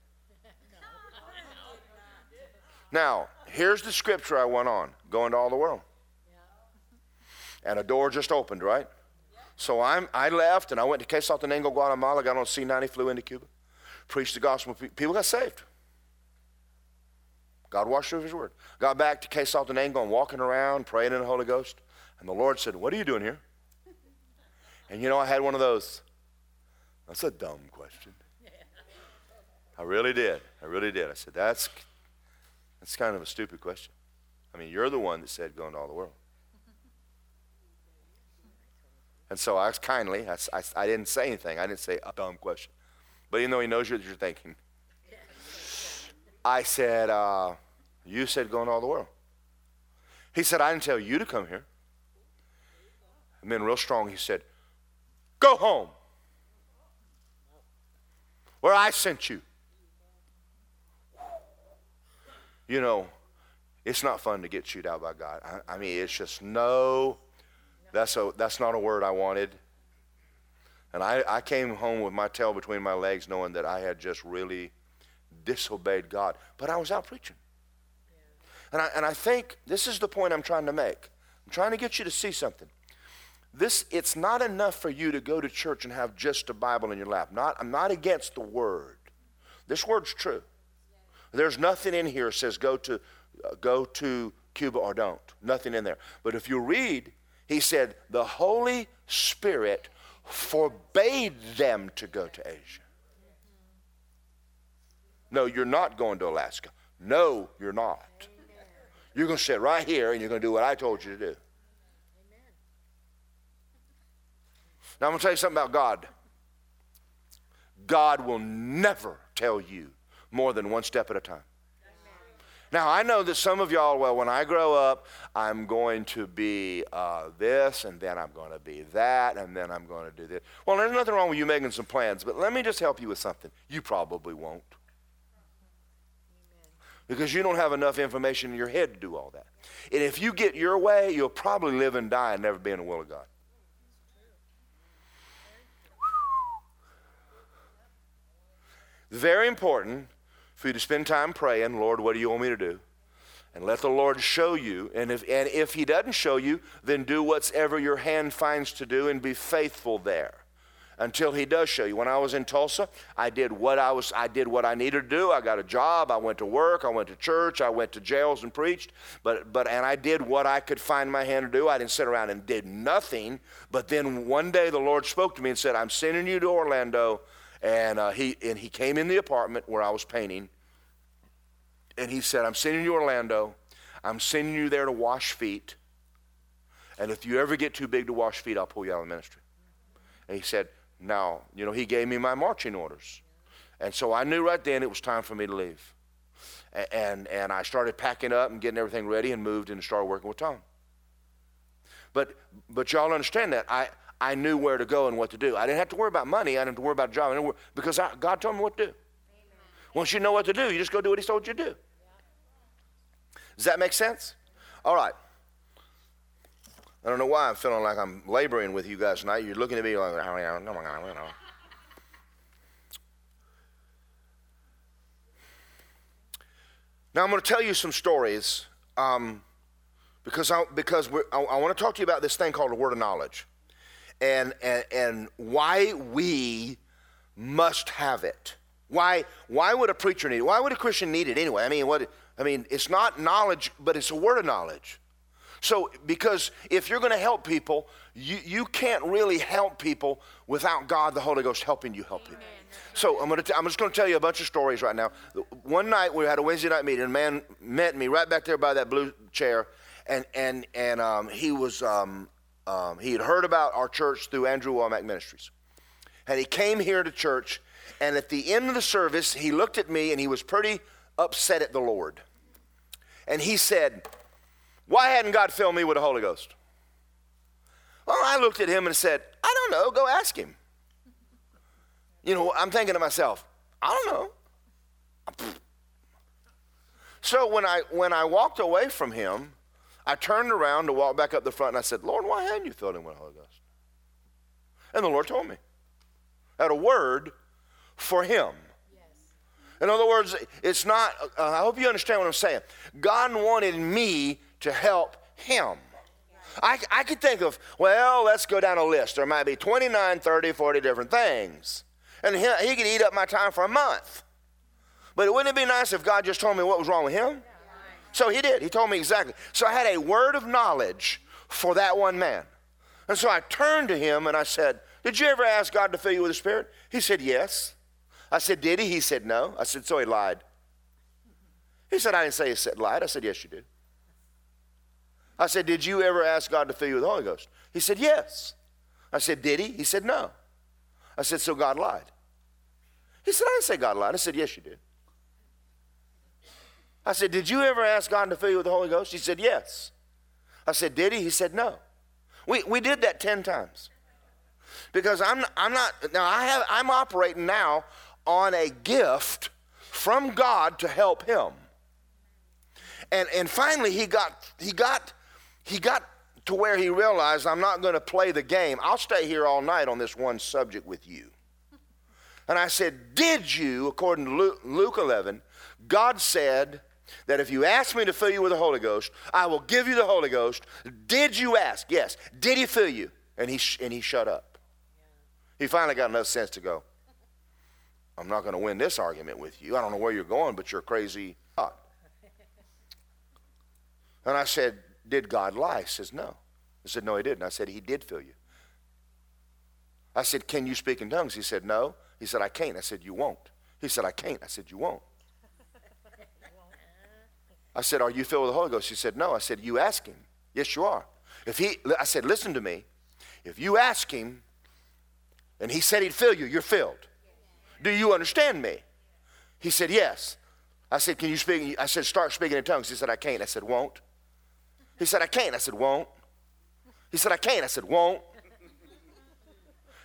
Now, here's the scripture I went on going to all the world. And a door just opened, right? So I'm, I left and I went to Quetzaltenango, Guatemala, got on C90, flew into Cuba, preached the gospel. People got saved. God washed over his word. Got back to Quetzaltenango and walking around, praying in the Holy Ghost. And the Lord said, What are you doing here? And you know, I had one of those. That's a dumb question. I really did. I really did. I said, That's, that's kind of a stupid question. I mean, you're the one that said go into all the world. And so I was kindly, I, I, I didn't say anything. I didn't say a dumb question. But even though he knows what you're thinking, I said, uh, You said go into all the world. He said, I didn't tell you to come here. And then, real strong, he said, Go home where I sent you. You know, it's not fun to get chewed out by God. I, I mean, it's just no, that's, a, that's not a word I wanted. And I, I came home with my tail between my legs knowing that I had just really disobeyed God. But I was out preaching. And I, and I think this is the point I'm trying to make. I'm trying to get you to see something. This, it's not enough for you to go to church and have just a Bible in your lap. Not, I'm not against the word. This word's true. There's nothing in here that says go to, uh, go to Cuba or don't. Nothing in there. But if you read, he said the Holy Spirit forbade them to go to Asia. No, you're not going to Alaska. No, you're not. You're going to sit right here and you're going to do what I told you to do. Amen. Now, I'm going to tell you something about God. God will never tell you more than one step at a time. Now, I know that some of y'all, well, when I grow up, I'm going to be uh, this, and then I'm going to be that, and then I'm going to do this. Well, there's nothing wrong with you making some plans, but let me just help you with something. You probably won't. Because you don't have enough information in your head to do all that. And if you get your way, you'll probably live and die and never be in the will of God. Very important for you to spend time praying, Lord, what do you want me to do? And let the Lord show you. And if, and if He doesn't show you, then do whatever your hand finds to do and be faithful there until He does show you. When I was in Tulsa, I did what I was. I did what I needed to do. I got a job. I went to work. I went to church. I went to jails and preached. But but and I did what I could find my hand to do. I didn't sit around and did nothing. But then one day the Lord spoke to me and said, "I'm sending you to Orlando." And, uh, he, and he came in the apartment where I was painting. And he said, I'm sending you to Orlando. I'm sending you there to wash feet. And if you ever get too big to wash feet, I'll pull you out of the ministry. And he said, Now, you know, he gave me my marching orders. And so I knew right then it was time for me to leave. And, and I started packing up and getting everything ready and moved and started working with Tom. But, but y'all understand that. I, I knew where to go and what to do. I didn't have to worry about money. I didn't have to worry about a job because I, God told me what to do. Amen. Once you know what to do, you just go do what He told you to do. Does that make sense? All right. I don't know why I'm feeling like I'm laboring with you guys tonight. You're looking at me like, oh, yeah, no, no, no. Now I'm going to tell you some stories um, because I, because I, I want to talk to you about this thing called the word of knowledge and, and, and why we must have it. Why, why would a preacher need it? Why would a Christian need it anyway? I mean, what, I mean, it's not knowledge, but it's a word of knowledge. So, because if you're going to help people, you, you can't really help people without God, the Holy Ghost, helping you help people. So, I'm, gonna t- I'm just going to tell you a bunch of stories right now. One night we had a Wednesday night meeting, and a man met me right back there by that blue chair, and, and, and um, he was um, um, he had heard about our church through Andrew Wommack Ministries. And he came here to church, and at the end of the service, he looked at me and he was pretty upset at the Lord. And he said, Why hadn't God filled me with the Holy Ghost? Well, I looked at him and said, I don't know, go ask him. You know, I'm thinking to myself, I don't know. So when I when I walked away from him, I turned around to walk back up the front and I said, Lord, why hadn't you filled him with the Holy Ghost? And the Lord told me. I had a word for him. Yes. In other words, it's not, uh, I hope you understand what I'm saying. God wanted me to help him. I, I could think of, well, let's go down a list. There might be 29, 30, 40 different things. And he, he could eat up my time for a month. But wouldn't it be nice if God just told me what was wrong with him? So he did. He told me exactly. So I had a word of knowledge for that one man. And so I turned to him and I said, Did you ever ask God to fill you with the Spirit? He said, Yes. I said, Did he? He said, No. I said, So he lied. He said, I didn't say he said lied. I said, Yes, you did. I said, Did you ever ask God to fill you with the Holy Ghost? He said, Yes. I said, Did he? He said, No. I said, So God lied. He said, I didn't say God lied. I said, Yes, you did. I said, Did you ever ask God to fill you with the Holy Ghost? He said, Yes. I said, Did he? He said, No. We, we did that 10 times. Because I'm, I'm not, now I have, I'm operating now on a gift from God to help him. And, and finally, he got, he, got, he got to where he realized I'm not going to play the game. I'll stay here all night on this one subject with you. And I said, Did you, according to Luke, Luke 11, God said, that if you ask me to fill you with the Holy Ghost, I will give you the Holy Ghost. Did you ask? Yes. Did he fill you? And he, sh- and he shut up. He finally got enough sense to go, I'm not going to win this argument with you. I don't know where you're going, but you're crazy. And I said, Did God lie? He says, No. I said, No, he didn't. I said, He did fill you. I said, Can you speak in tongues? He said, No. He said, I can't. I said, You won't. He said, I can't. I said, You won't. I said, Are you filled with the Holy Ghost? He said, No. I said, You ask him. Yes, you are. If he, I said, Listen to me. If you ask him and he said he'd fill you, you're filled. Do you understand me? He said, Yes. I said, Can you speak? I said, Start speaking in tongues. He said, I can't. I said, Won't. He said, I can't. I said, Won't. He said, I can't. I said, Won't.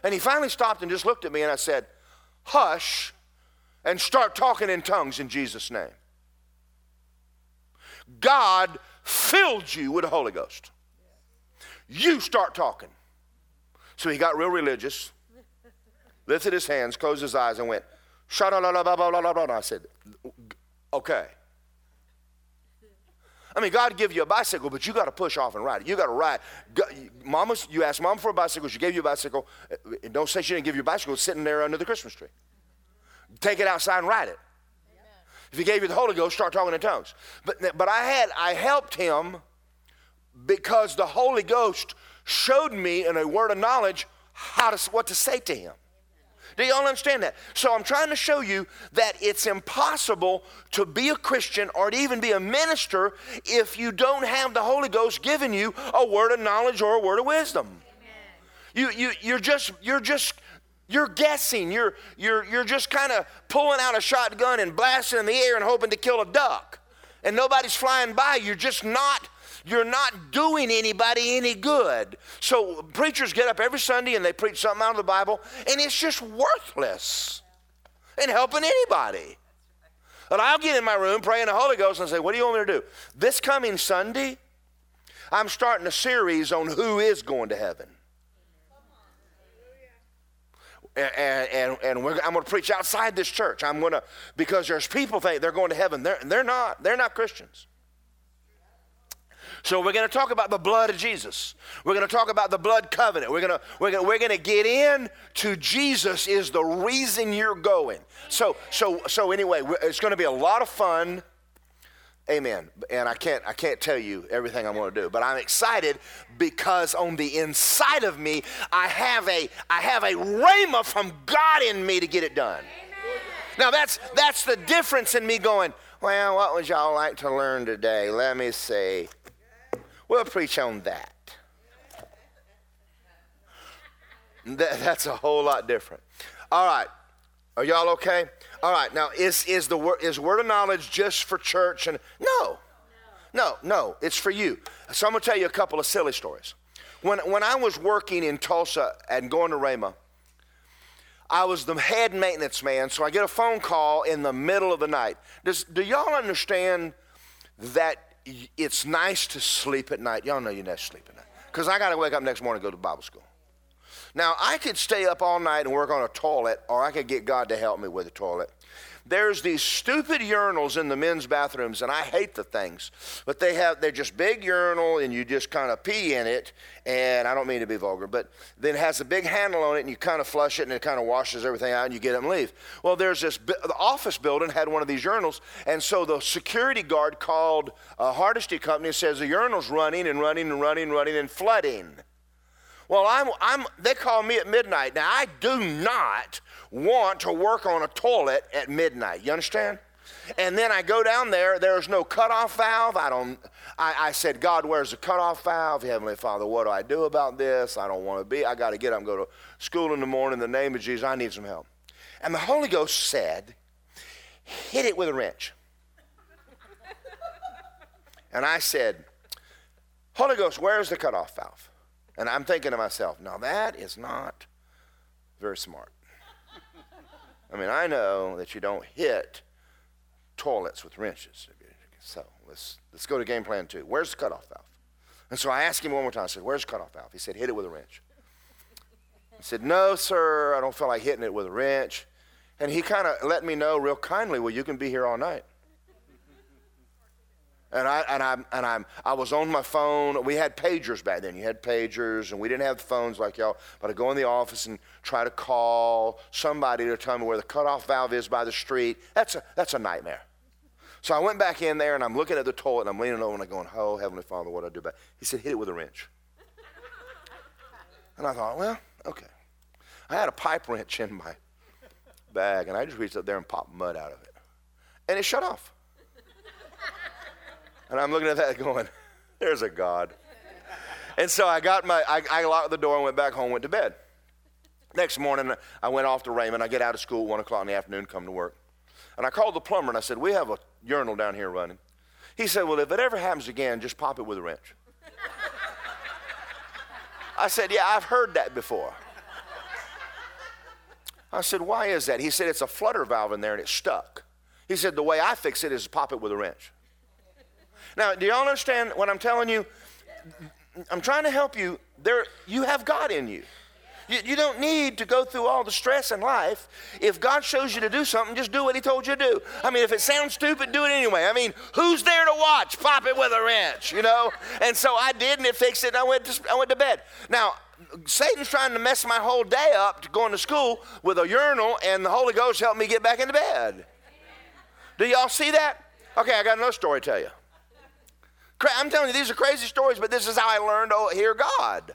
And he finally stopped and just looked at me and I said, Hush and start talking in tongues in Jesus' name. God filled you with the Holy Ghost. You start talking. So he got real religious, lifted his hands, closed his eyes, and went, I said, okay. I mean, God give you a bicycle, but you got to push off and ride it. You got to ride. Mama's, you asked mom for a bicycle. She gave you a bicycle. Don't say she didn't give you a bicycle. Sitting there under the Christmas tree. Take it outside and ride it. If he gave you the Holy Ghost, start talking in tongues. But, but I had, I helped him because the Holy Ghost showed me in a word of knowledge how to, what to say to him. Do y'all understand that? So I'm trying to show you that it's impossible to be a Christian or to even be a minister if you don't have the Holy Ghost giving you a word of knowledge or a word of wisdom. You, you, you're just, you're just, you're guessing. You're, you're, you're just kind of pulling out a shotgun and blasting in the air and hoping to kill a duck. And nobody's flying by. You're just not you're not doing anybody any good. So preachers get up every Sunday and they preach something out of the Bible, and it's just worthless in helping anybody. And I'll get in my room, pray in the Holy Ghost, and say, What do you want me to do? This coming Sunday, I'm starting a series on who is going to heaven. And, and, and I'm going to preach outside this church. I'm going to, because there's people think they're going to heaven. They're, they're not. They're not Christians. So we're going to talk about the blood of Jesus. We're going to talk about the blood covenant. We're going to we're going we're going to get in to Jesus is the reason you're going. So so so anyway, it's going to be a lot of fun. Amen. And I can't I can't tell you everything I'm going to do, but I'm excited because on the inside of me I have a I have a rhema from God in me to get it done. Amen. Now that's that's the difference in me going, well, what would y'all like to learn today? Let me see. We'll preach on that. that that's a whole lot different. All right. Are y'all okay? All right. Now, is, is the word, is word of knowledge just for church? And no. No, no, it's for you. So I'm going to tell you a couple of silly stories. When, when I was working in Tulsa and going to Rhema, I was the head maintenance man, so I get a phone call in the middle of the night. Does, do y'all understand that it's nice to sleep at night. Y'all know you're not sleeping at night. Because I got to wake up next morning and go to Bible school. Now, I could stay up all night and work on a toilet, or I could get God to help me with a toilet. There's these stupid urinals in the men's bathrooms, and I hate the things. But they have, they're just big urinal, and you just kind of pee in it. And I don't mean to be vulgar, but then it has a big handle on it, and you kind of flush it, and it kind of washes everything out, and you get it and leave. Well, there's this, the office building had one of these urinals, and so the security guard called a Hardesty company and says the urinal's running and running and running and running and flooding. Well, I'm, I'm, they call me at midnight. Now, I do not want to work on a toilet at midnight. You understand? And then I go down there, there's no cutoff valve. I don't, I, I said, God, where's the cutoff valve? Heavenly Father, what do I do about this? I don't want to be, I got to get up and go to school in the morning in the name of Jesus. I need some help. And the Holy Ghost said, hit it with a wrench. and I said, Holy Ghost, where's the cutoff valve? And I'm thinking to myself, now that is not very smart. I mean, I know that you don't hit toilets with wrenches. So let's, let's go to game plan two. Where's the cutoff valve? And so I asked him one more time. I said, Where's the cutoff valve? He said, Hit it with a wrench. I said, No, sir, I don't feel like hitting it with a wrench. And he kind of let me know real kindly, Well, you can be here all night. And I and I and I'm I was on my phone. We had pagers back then. You had pagers, and we didn't have phones like y'all. But I go in the office and try to call somebody to tell me where the cutoff valve is by the street. That's a that's a nightmare. So I went back in there and I'm looking at the toilet and I'm leaning over and I'm going, "Oh, Heavenly Father, what do I do?" About? it? He said, "Hit it with a wrench." and I thought, well, okay. I had a pipe wrench in my bag, and I just reached up there and popped mud out of it, and it shut off. And I'm looking at that going, there's a God. And so I got my, I, I locked the door and went back home, went to bed. Next morning, I went off to Rhema. I get out of school at 1 o'clock in the afternoon, come to work. And I called the plumber and I said, We have a urinal down here running. He said, Well, if it ever happens again, just pop it with a wrench. I said, Yeah, I've heard that before. I said, Why is that? He said, It's a flutter valve in there and it's stuck. He said, The way I fix it is pop it with a wrench. Now, do y'all understand what I'm telling you? I'm trying to help you. There, you have God in you. you. You don't need to go through all the stress in life. If God shows you to do something, just do what He told you to do. I mean, if it sounds stupid, do it anyway. I mean, who's there to watch? Pop it with a wrench, you know? And so I did, and it fixed it, and I went to, I went to bed. Now, Satan's trying to mess my whole day up to going to school with a urinal, and the Holy Ghost helped me get back into bed. Do y'all see that? Okay, I got another story to tell you. I'm telling you, these are crazy stories, but this is how I learned to hear God.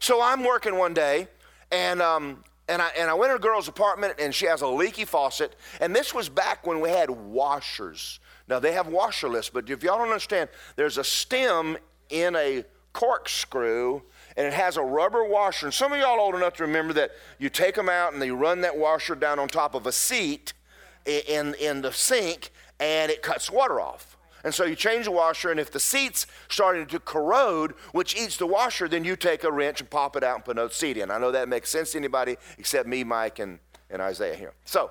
So I'm working one day, and um, and I and I went to a girl's apartment, and she has a leaky faucet. And this was back when we had washers. Now they have washerless, but if y'all don't understand, there's a stem in a corkscrew and it has a rubber washer. And some of y'all old enough to remember that you take them out and you run that washer down on top of a seat in, in the sink and it cuts water off. And so you change the washer, and if the seat's starting to corrode, which eats the washer, then you take a wrench and pop it out and put another seat in. I know that makes sense to anybody except me, Mike, and, and Isaiah here. So,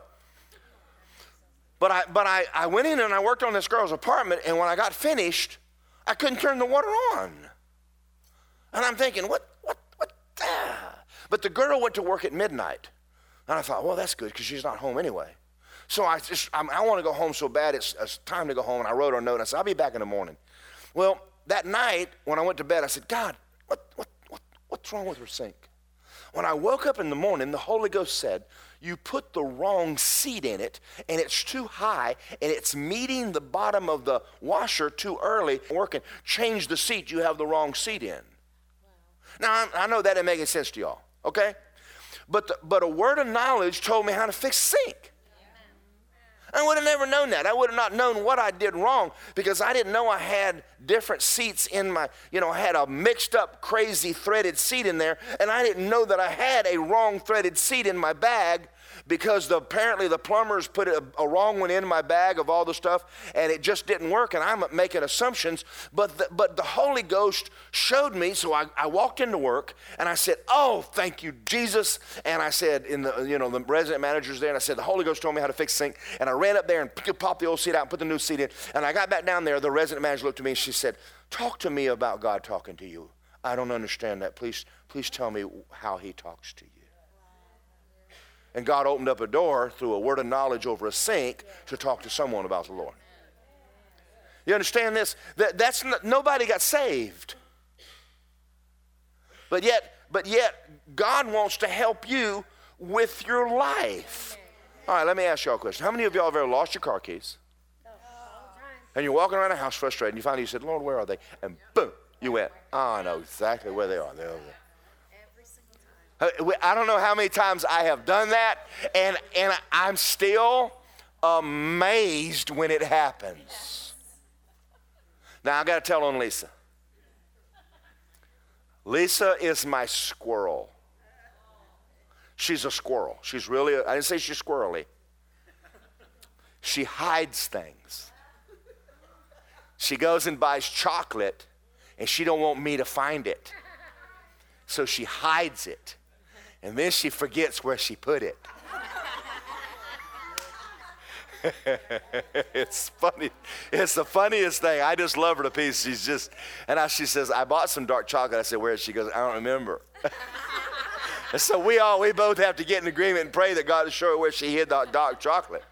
but I but I, I went in and I worked on this girl's apartment, and when I got finished, I couldn't turn the water on. And I'm thinking, what, what, what? Ah. But the girl went to work at midnight. And I thought, well, that's good because she's not home anyway. So I just, I'm, i want to go home so bad, it's, it's, time to go home. And I wrote her a note and I said, I'll be back in the morning. Well, that night when I went to bed, I said, God, what, what, what, what's wrong with her sink? When I woke up in the morning, the Holy Ghost said, You put the wrong seat in it, and it's too high, and it's meeting the bottom of the washer too early. Working. Change the seat, you have the wrong seat in. Now, I, I know that didn't make any sense to y'all, okay? But, the, but a word of knowledge told me how to fix sink. I would have never known that. I would have not known what I did wrong because I didn't know I had different seats in my, you know, I had a mixed up, crazy threaded seat in there, and I didn't know that I had a wrong threaded seat in my bag because the, apparently the plumbers put a, a, wrong one in my bag of all the stuff and it just didn't work and I'm making assumptions. But the, but the Holy Ghost showed me, so I, I walked into work and I said, Oh, thank you, Jesus. And I said, in the, you know, the resident manager's there and I said, The Holy Ghost told me how to fix the sink. And I ran up there and popped the old seat out and put the new seat in. And I got back down there. The resident manager looked at me and she said, Talk to me about God talking to you. I don't understand that. Please, please tell me how he talks to you. And God opened up a door through a word of knowledge over a sink to talk to someone about the Lord. You understand this? That, that's not, nobody got saved. But yet, but yet, God wants to help you with your life. All right, let me ask y'all a question. How many of y'all have ever lost your car keys? And you're walking around the house frustrated, and you finally said, Lord, where are they? And boom, you went, I know exactly where they are. They're over there. Uh, I don't know how many times I have done that, and, and I'm still amazed when it happens. Now, I got to tell on Lisa. Lisa is my squirrel. She's a squirrel. She's really, I didn't say she's squirrely. She hides things. She goes and buys chocolate, and she don't want me to find it. So she hides it and then she forgets where she put it. it's funny. It's the funniest thing. I just love her to pieces. She's just, and I, she says, I bought some dark chocolate. I said, where? She goes, I don't remember. and so we all, we both have to get in agreement and pray that God will show her where she hid that dark chocolate.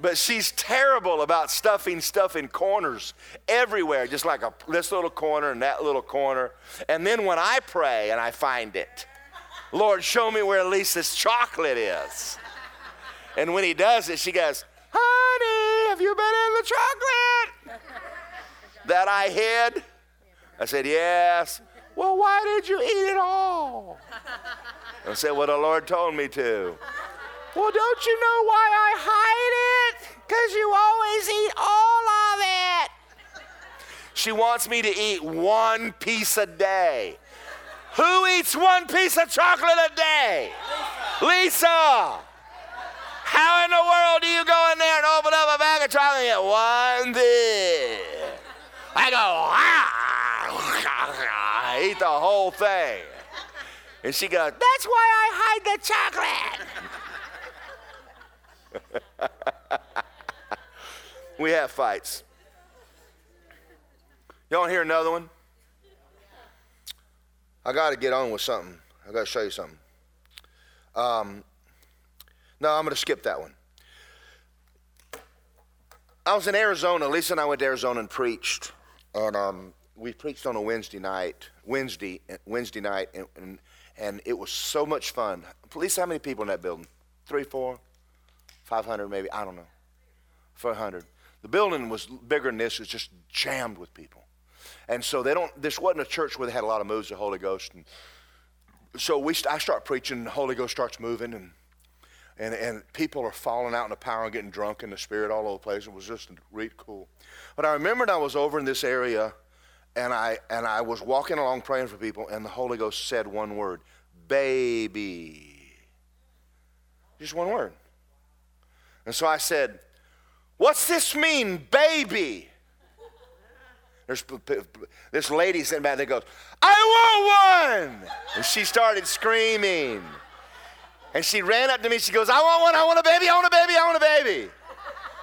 But she's terrible about stuffing stuff in corners everywhere, just like a, this little corner and that little corner. And then when I pray and I find it, Lord, show me where Lisa's chocolate is. And when he does it, she goes, Honey, have you been in the chocolate that I hid? I said, Yes. Well, why did you eat it all? I said, Well, the Lord told me to. Well, don't you know why I hide it? Because you always eat all of it. She wants me to eat one piece a day. Who eats one piece of chocolate a day? Lisa. Lisa. How in the world do you go in there and open up a bag of chocolate and get one thing? I go, ah, I eat the whole thing. And she goes, That's why I hide the chocolate. we have fights. You want to hear another one? I got to get on with something. I got to show you something. Um, no, I'm going to skip that one. I was in Arizona. Lisa and I went to Arizona and preached, and um, we preached on a Wednesday night. Wednesday, Wednesday night, and, and and it was so much fun. Lisa, how many people in that building? Three, four, five hundred, maybe. I don't know. Four hundred. The building was bigger than this. It was just jammed with people. And so they don't. This wasn't a church where they had a lot of moves of the Holy Ghost. And so we, I start preaching, the Holy Ghost starts moving, and and and people are falling out in the power and getting drunk in the Spirit all over the place. It was just really cool. But I remembered I was over in this area, and I and I was walking along praying for people, and the Holy Ghost said one word, "Baby." Just one word. And so I said, "What's this mean, baby?" There's this lady sitting back there goes, I want one! And she started screaming. And she ran up to me. She goes, I want one. I want a baby. I want a baby. I want a baby.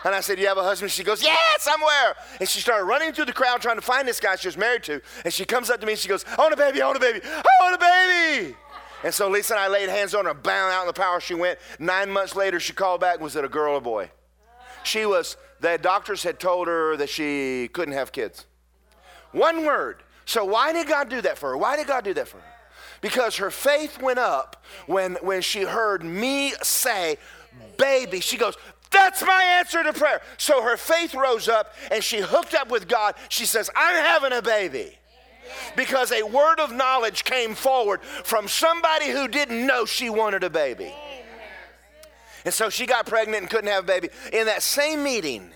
And I said, You have a husband? She goes, Yeah, somewhere. And she started running through the crowd trying to find this guy she was married to. And she comes up to me and she goes, I want a baby. I want a baby. I want a baby. And so Lisa and I laid hands on her, bound out in the power she went. Nine months later, she called back. Was it a girl or a boy? She was, the doctors had told her that she couldn't have kids. One word. So why did God do that for her? Why did God do that for her? Because her faith went up when, when she heard me say, baby. She goes, that's my answer to prayer. So her faith rose up and she hooked up with God. She says, I'm having a baby. Because a word of knowledge came forward from somebody who didn't know she wanted a baby. And so she got pregnant and couldn't have a baby. In that same meeting,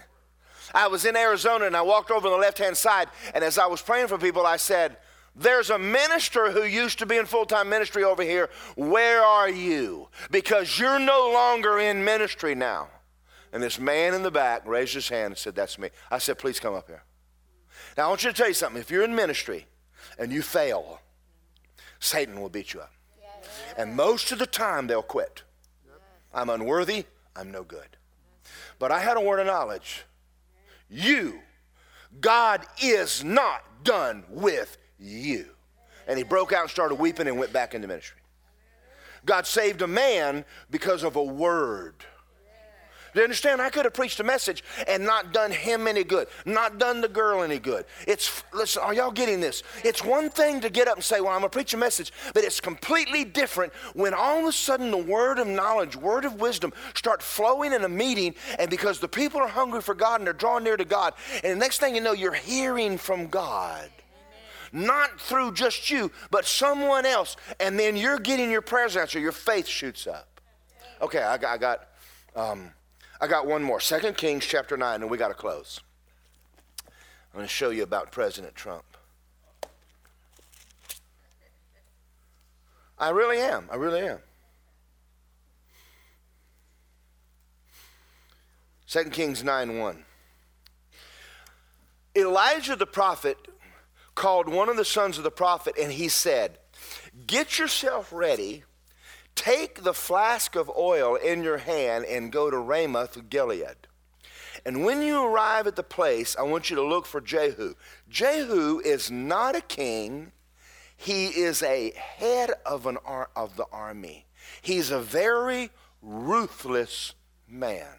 I was in Arizona and I walked over on the left hand side, and as I was praying for people, I said, There's a minister who used to be in full time ministry over here. Where are you? Because you're no longer in ministry now. And this man in the back raised his hand and said, That's me. I said, Please come up here. Now, I want you to tell you something. If you're in ministry and you fail, Satan will beat you up. And most of the time, they'll quit. I'm unworthy. I'm no good. But I had a word of knowledge you. God is not done with you. And he broke out and started weeping and went back into ministry. God saved a man because of a word. Do you understand? I could have preached a message and not done him any good, not done the girl any good. It's, listen, are y'all getting this? It's one thing to get up and say, well, I'm going to preach a message, but it's completely different when all of a sudden the word of knowledge, word of wisdom start flowing in a meeting, and because the people are hungry for God and they're drawing near to God, and the next thing you know, you're hearing from God not through just you, but someone else. And then you're getting your prayers answered. Your faith shoots up. Okay, I got, I got um, I got one more. Second Kings chapter 9, and we got to close. I'm going to show you about President Trump. I really am. I really am. Second Kings 9 1. Elijah the prophet called one of the sons of the prophet and he said, Get yourself ready Take the flask of oil in your hand and go to Ramoth Gilead. And when you arrive at the place, I want you to look for Jehu. Jehu is not a king, he is a head of, an ar- of the army. He's a very ruthless man.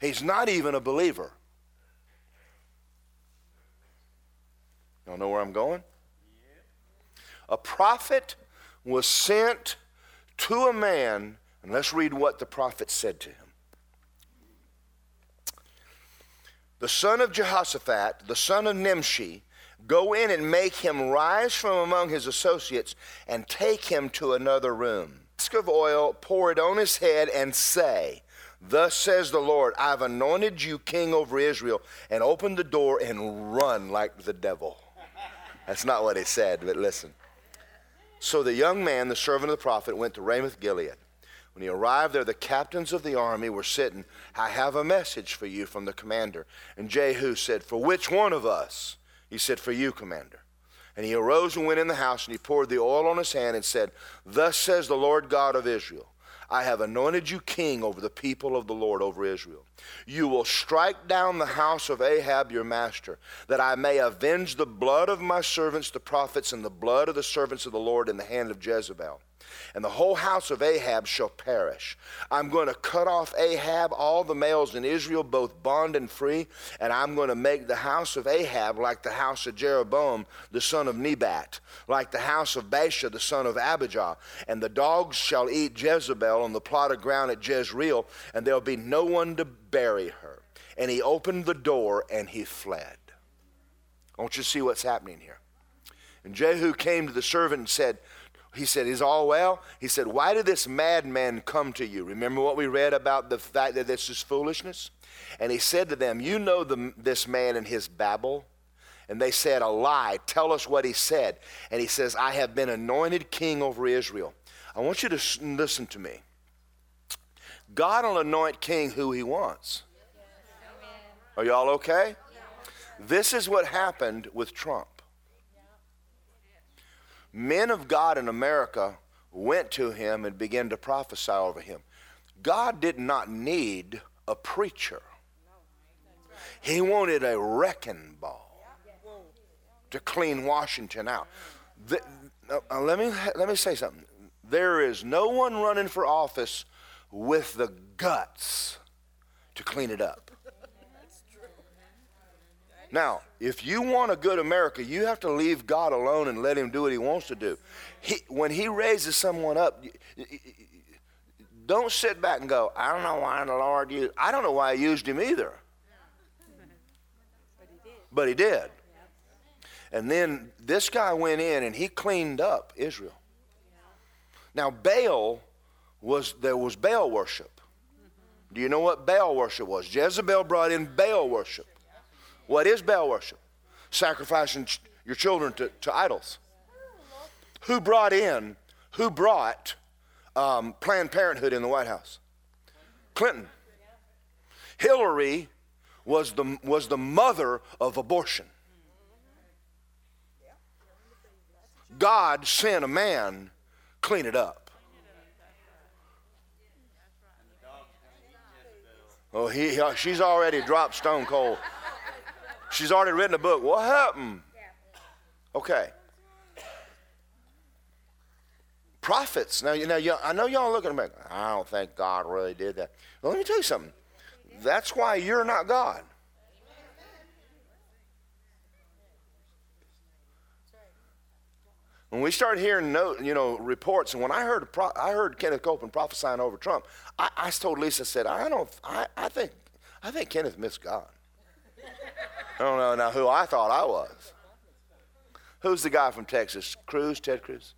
He's not even a believer. Y'all know where I'm going? A prophet was sent to a man, and let's read what the prophet said to him. The son of Jehoshaphat, the son of Nimshi, go in and make him rise from among his associates and take him to another room. Ask of oil, pour it on his head, and say, Thus says the Lord, I've anointed you king over Israel, and open the door and run like the devil. That's not what he said, but listen. So the young man, the servant of the prophet, went to Ramoth Gilead. When he arrived there, the captains of the army were sitting. I have a message for you from the commander. And Jehu said, For which one of us? He said, For you, commander. And he arose and went in the house, and he poured the oil on his hand and said, Thus says the Lord God of Israel. I have anointed you king over the people of the Lord over Israel. You will strike down the house of Ahab your master, that I may avenge the blood of my servants the prophets and the blood of the servants of the Lord in the hand of Jezebel and the whole house of Ahab shall perish. I'm going to cut off Ahab, all the males in Israel, both bond and free, and I'm going to make the house of Ahab like the house of Jeroboam, the son of Nebat, like the house of Baasha, the son of Abijah. And the dogs shall eat Jezebel on the plot of ground at Jezreel, and there'll be no one to bury her. And he opened the door and he fled. Want you see what's happening here. And Jehu came to the servant and said, he said, Is all well? He said, Why did this madman come to you? Remember what we read about the fact that this is foolishness? And he said to them, You know the, this man and his babble? And they said, A lie. Tell us what he said. And he says, I have been anointed king over Israel. I want you to listen to me. God will anoint king who he wants. Are y'all okay? This is what happened with Trump men of God in America went to him and began to prophesy over him. God did not need a preacher, he wanted a wrecking ball to clean Washington out. The, uh, let, me, let me say something. There is no one running for office with the guts to clean it up. Now, if you want a good America, you have to leave God alone and let Him do what He wants to do. He, when He raises someone up, don't sit back and go, I don't know why the Lord used. I don't know why He used him either. But He did. And then this guy went in and he cleaned up Israel. Now Baal was there was Baal worship. Do you know what Baal worship was? Jezebel brought in Baal worship. What is Baal worship? Sacrificing ch- your children to, to idols. Who brought in, who brought um, Planned Parenthood in the White House? Clinton. Hillary was the, was the mother of abortion. God sent a man clean it up. Oh, he, she's already dropped stone cold. She's already written a book. What happened? Okay. Prophets. Now, you know, I know y'all looking at me. I don't think God really did that. Well, let me tell you something. That's why you're not God. When we started hearing you know reports, and when I heard I heard Kenneth Copeland prophesying over Trump, I, I told Lisa, said, I don't, I, I think, I think Kenneth missed God. I don't know now who I thought I was. Who's the guy from Texas? Cruz, Ted Cruz?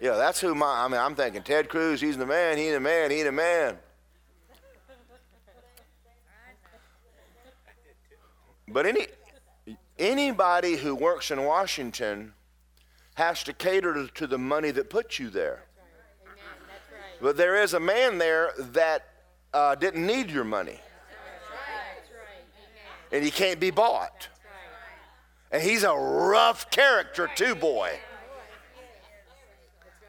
Yeah. yeah, that's who my, I mean, I'm thinking Ted Cruz, he's the man, he's the man, he's the man. But any, anybody who works in Washington has to cater to the money that puts you there. But there is a man there that uh, didn't need your money and he can't be bought. And he's a rough character, too, boy.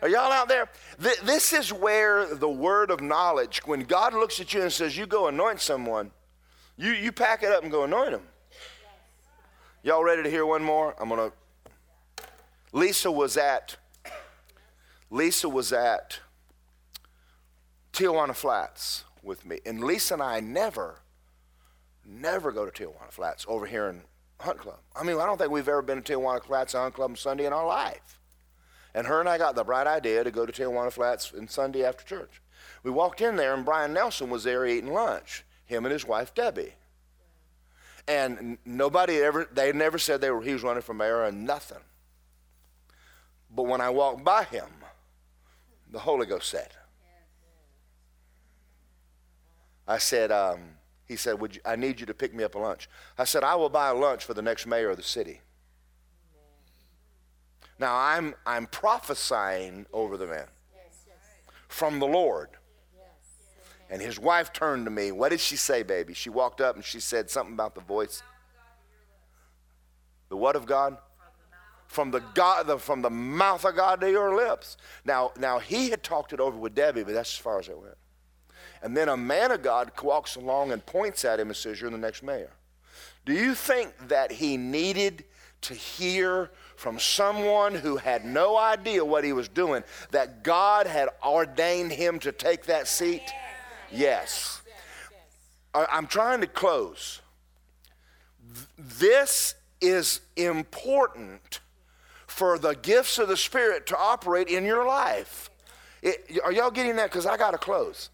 Are y'all out there? This is where the word of knowledge, when God looks at you and says, You go anoint someone, you, you pack it up and go anoint them. Y'all ready to hear one more? I'm going to. Lisa was at. Lisa was at Tijuana Flats with me. And Lisa and I never never go to Tijuana Flats over here in Hunt Club. I mean, I don't think we've ever been to Tijuana Flats Hunt Club on Sunday in our life. And her and I got the bright idea to go to Tijuana Flats on Sunday after church. We walked in there, and Brian Nelson was there eating lunch, him and his wife, Debbie. And nobody ever, they never said they were, he was running for mayor and nothing. But when I walked by him, the Holy Ghost said, I said, um, he said, Would you, I need you to pick me up a lunch. I said, I will buy a lunch for the next mayor of the city. Now I'm, I'm prophesying over the man from the Lord. And his wife turned to me. What did she say, baby? She walked up and she said something about the voice. The what of God? From the God, the, from the mouth of God to your lips. Now, now he had talked it over with Debbie, but that's as far as it went. And then a man of God walks along and points at him and says, "You're the next mayor." Do you think that he needed to hear from someone who had no idea what he was doing that God had ordained him to take that seat? Yes. I'm trying to close. This is important for the gifts of the Spirit to operate in your life. It, are y'all getting that? Because I got to close.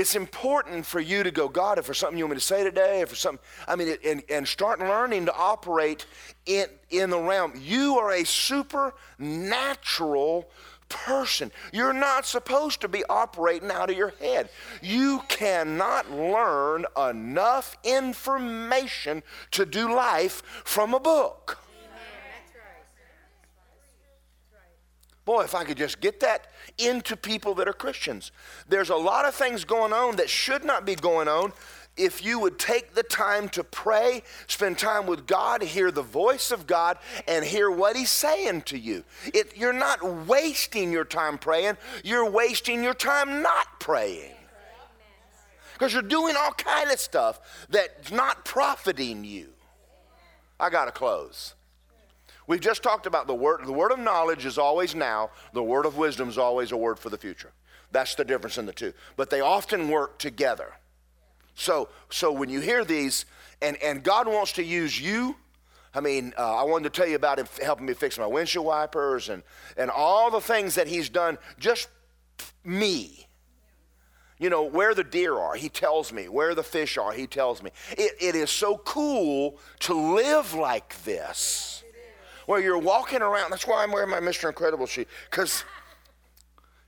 It's important for you to go, God, if there's something you want me to say today, if there's something, I mean, and, and start learning to operate in, in the realm. You are a supernatural person. You're not supposed to be operating out of your head. You cannot learn enough information to do life from a book. Boy, if I could just get that into people that are Christians. There's a lot of things going on that should not be going on if you would take the time to pray, spend time with God, hear the voice of God, and hear what He's saying to you. It, you're not wasting your time praying, you're wasting your time not praying. Because you're doing all kind of stuff that's not profiting you. I got to close. We've just talked about the word. The word of knowledge is always now. The word of wisdom is always a word for the future. That's the difference in the two. But they often work together. So, so when you hear these, and, and God wants to use you, I mean, uh, I wanted to tell you about him helping me fix my windshield wipers and, and all the things that he's done, just me. You know, where the deer are, he tells me. Where the fish are, he tells me. It, it is so cool to live like this where you're walking around. That's why I'm wearing my Mr. Incredible sheet. Because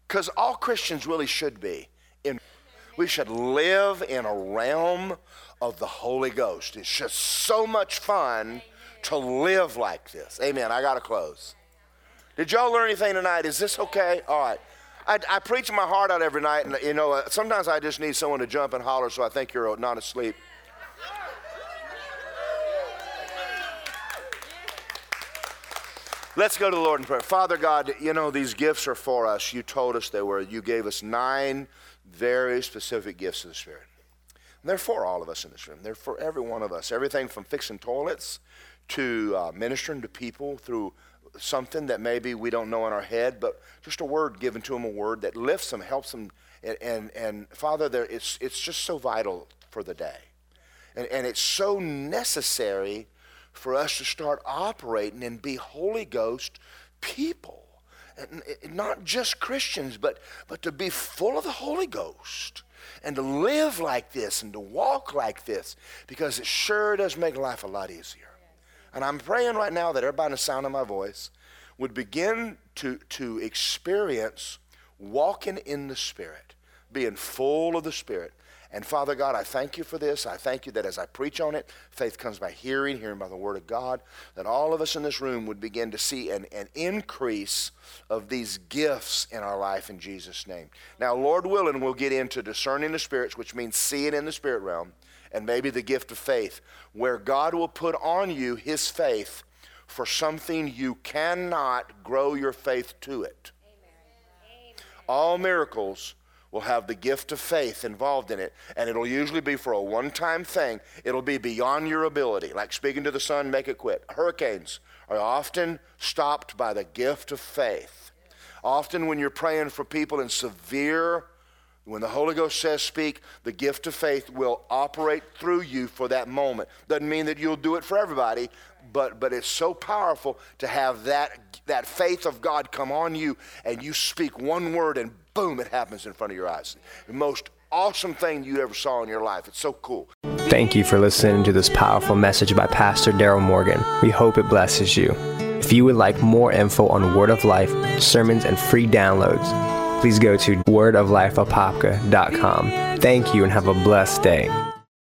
because all Christians really should be. In, we should live in a realm of the Holy Ghost. It's just so much fun to live like this. Amen. I got to close. Did y'all learn anything tonight? Is this okay? All right. I, I, preach my heart out every night, and you know, uh, sometimes I just need someone to jump and holler so I think you're not asleep. Let's go to the Lord in prayer. Father God, you know, these gifts are for us. You told us they were. You gave us nine very specific gifts of the Spirit. And they're for all of us in this room. They're for every one of us. Everything from fixing toilets to uh, ministering to people through something that maybe we don't know in our head, but just a word given to them, a word that lifts them, helps them. And, and, and Father, it's, it's just so vital for the day. And, and it's so necessary for us to start operating and be Holy Ghost people. And not just Christians, but, but to be full of the Holy Ghost and to live like this and to walk like this because it sure does make life a lot easier. And I'm praying right now that everybody in the sound of my voice would begin to, to experience walking in the Spirit, being full of the Spirit, and Father God, I thank you for this. I thank you that as I preach on it, faith comes by hearing, hearing by the Word of God, that all of us in this room would begin to see an, an increase of these gifts in our life in Jesus' name. Now, Lord willing, we'll get into discerning the spirits, which means seeing in the spirit realm, and maybe the gift of faith, where God will put on you His faith for something you cannot grow your faith to it. Amen. All miracles will have the gift of faith involved in it, and it'll usually be for a one time thing. It'll be beyond your ability, like speaking to the sun, make it quit. Hurricanes are often stopped by the gift of faith. Often, when you're praying for people in severe when the Holy Ghost says speak, the gift of faith will operate through you for that moment. Doesn't mean that you'll do it for everybody, but, but it's so powerful to have that, that faith of God come on you and you speak one word and boom, it happens in front of your eyes. The most awesome thing you ever saw in your life. It's so cool. Thank you for listening to this powerful message by Pastor Daryl Morgan. We hope it blesses you. If you would like more info on Word of Life, sermons, and free downloads, please go to wordoflifeapopka.com Thank you and have a blessed day.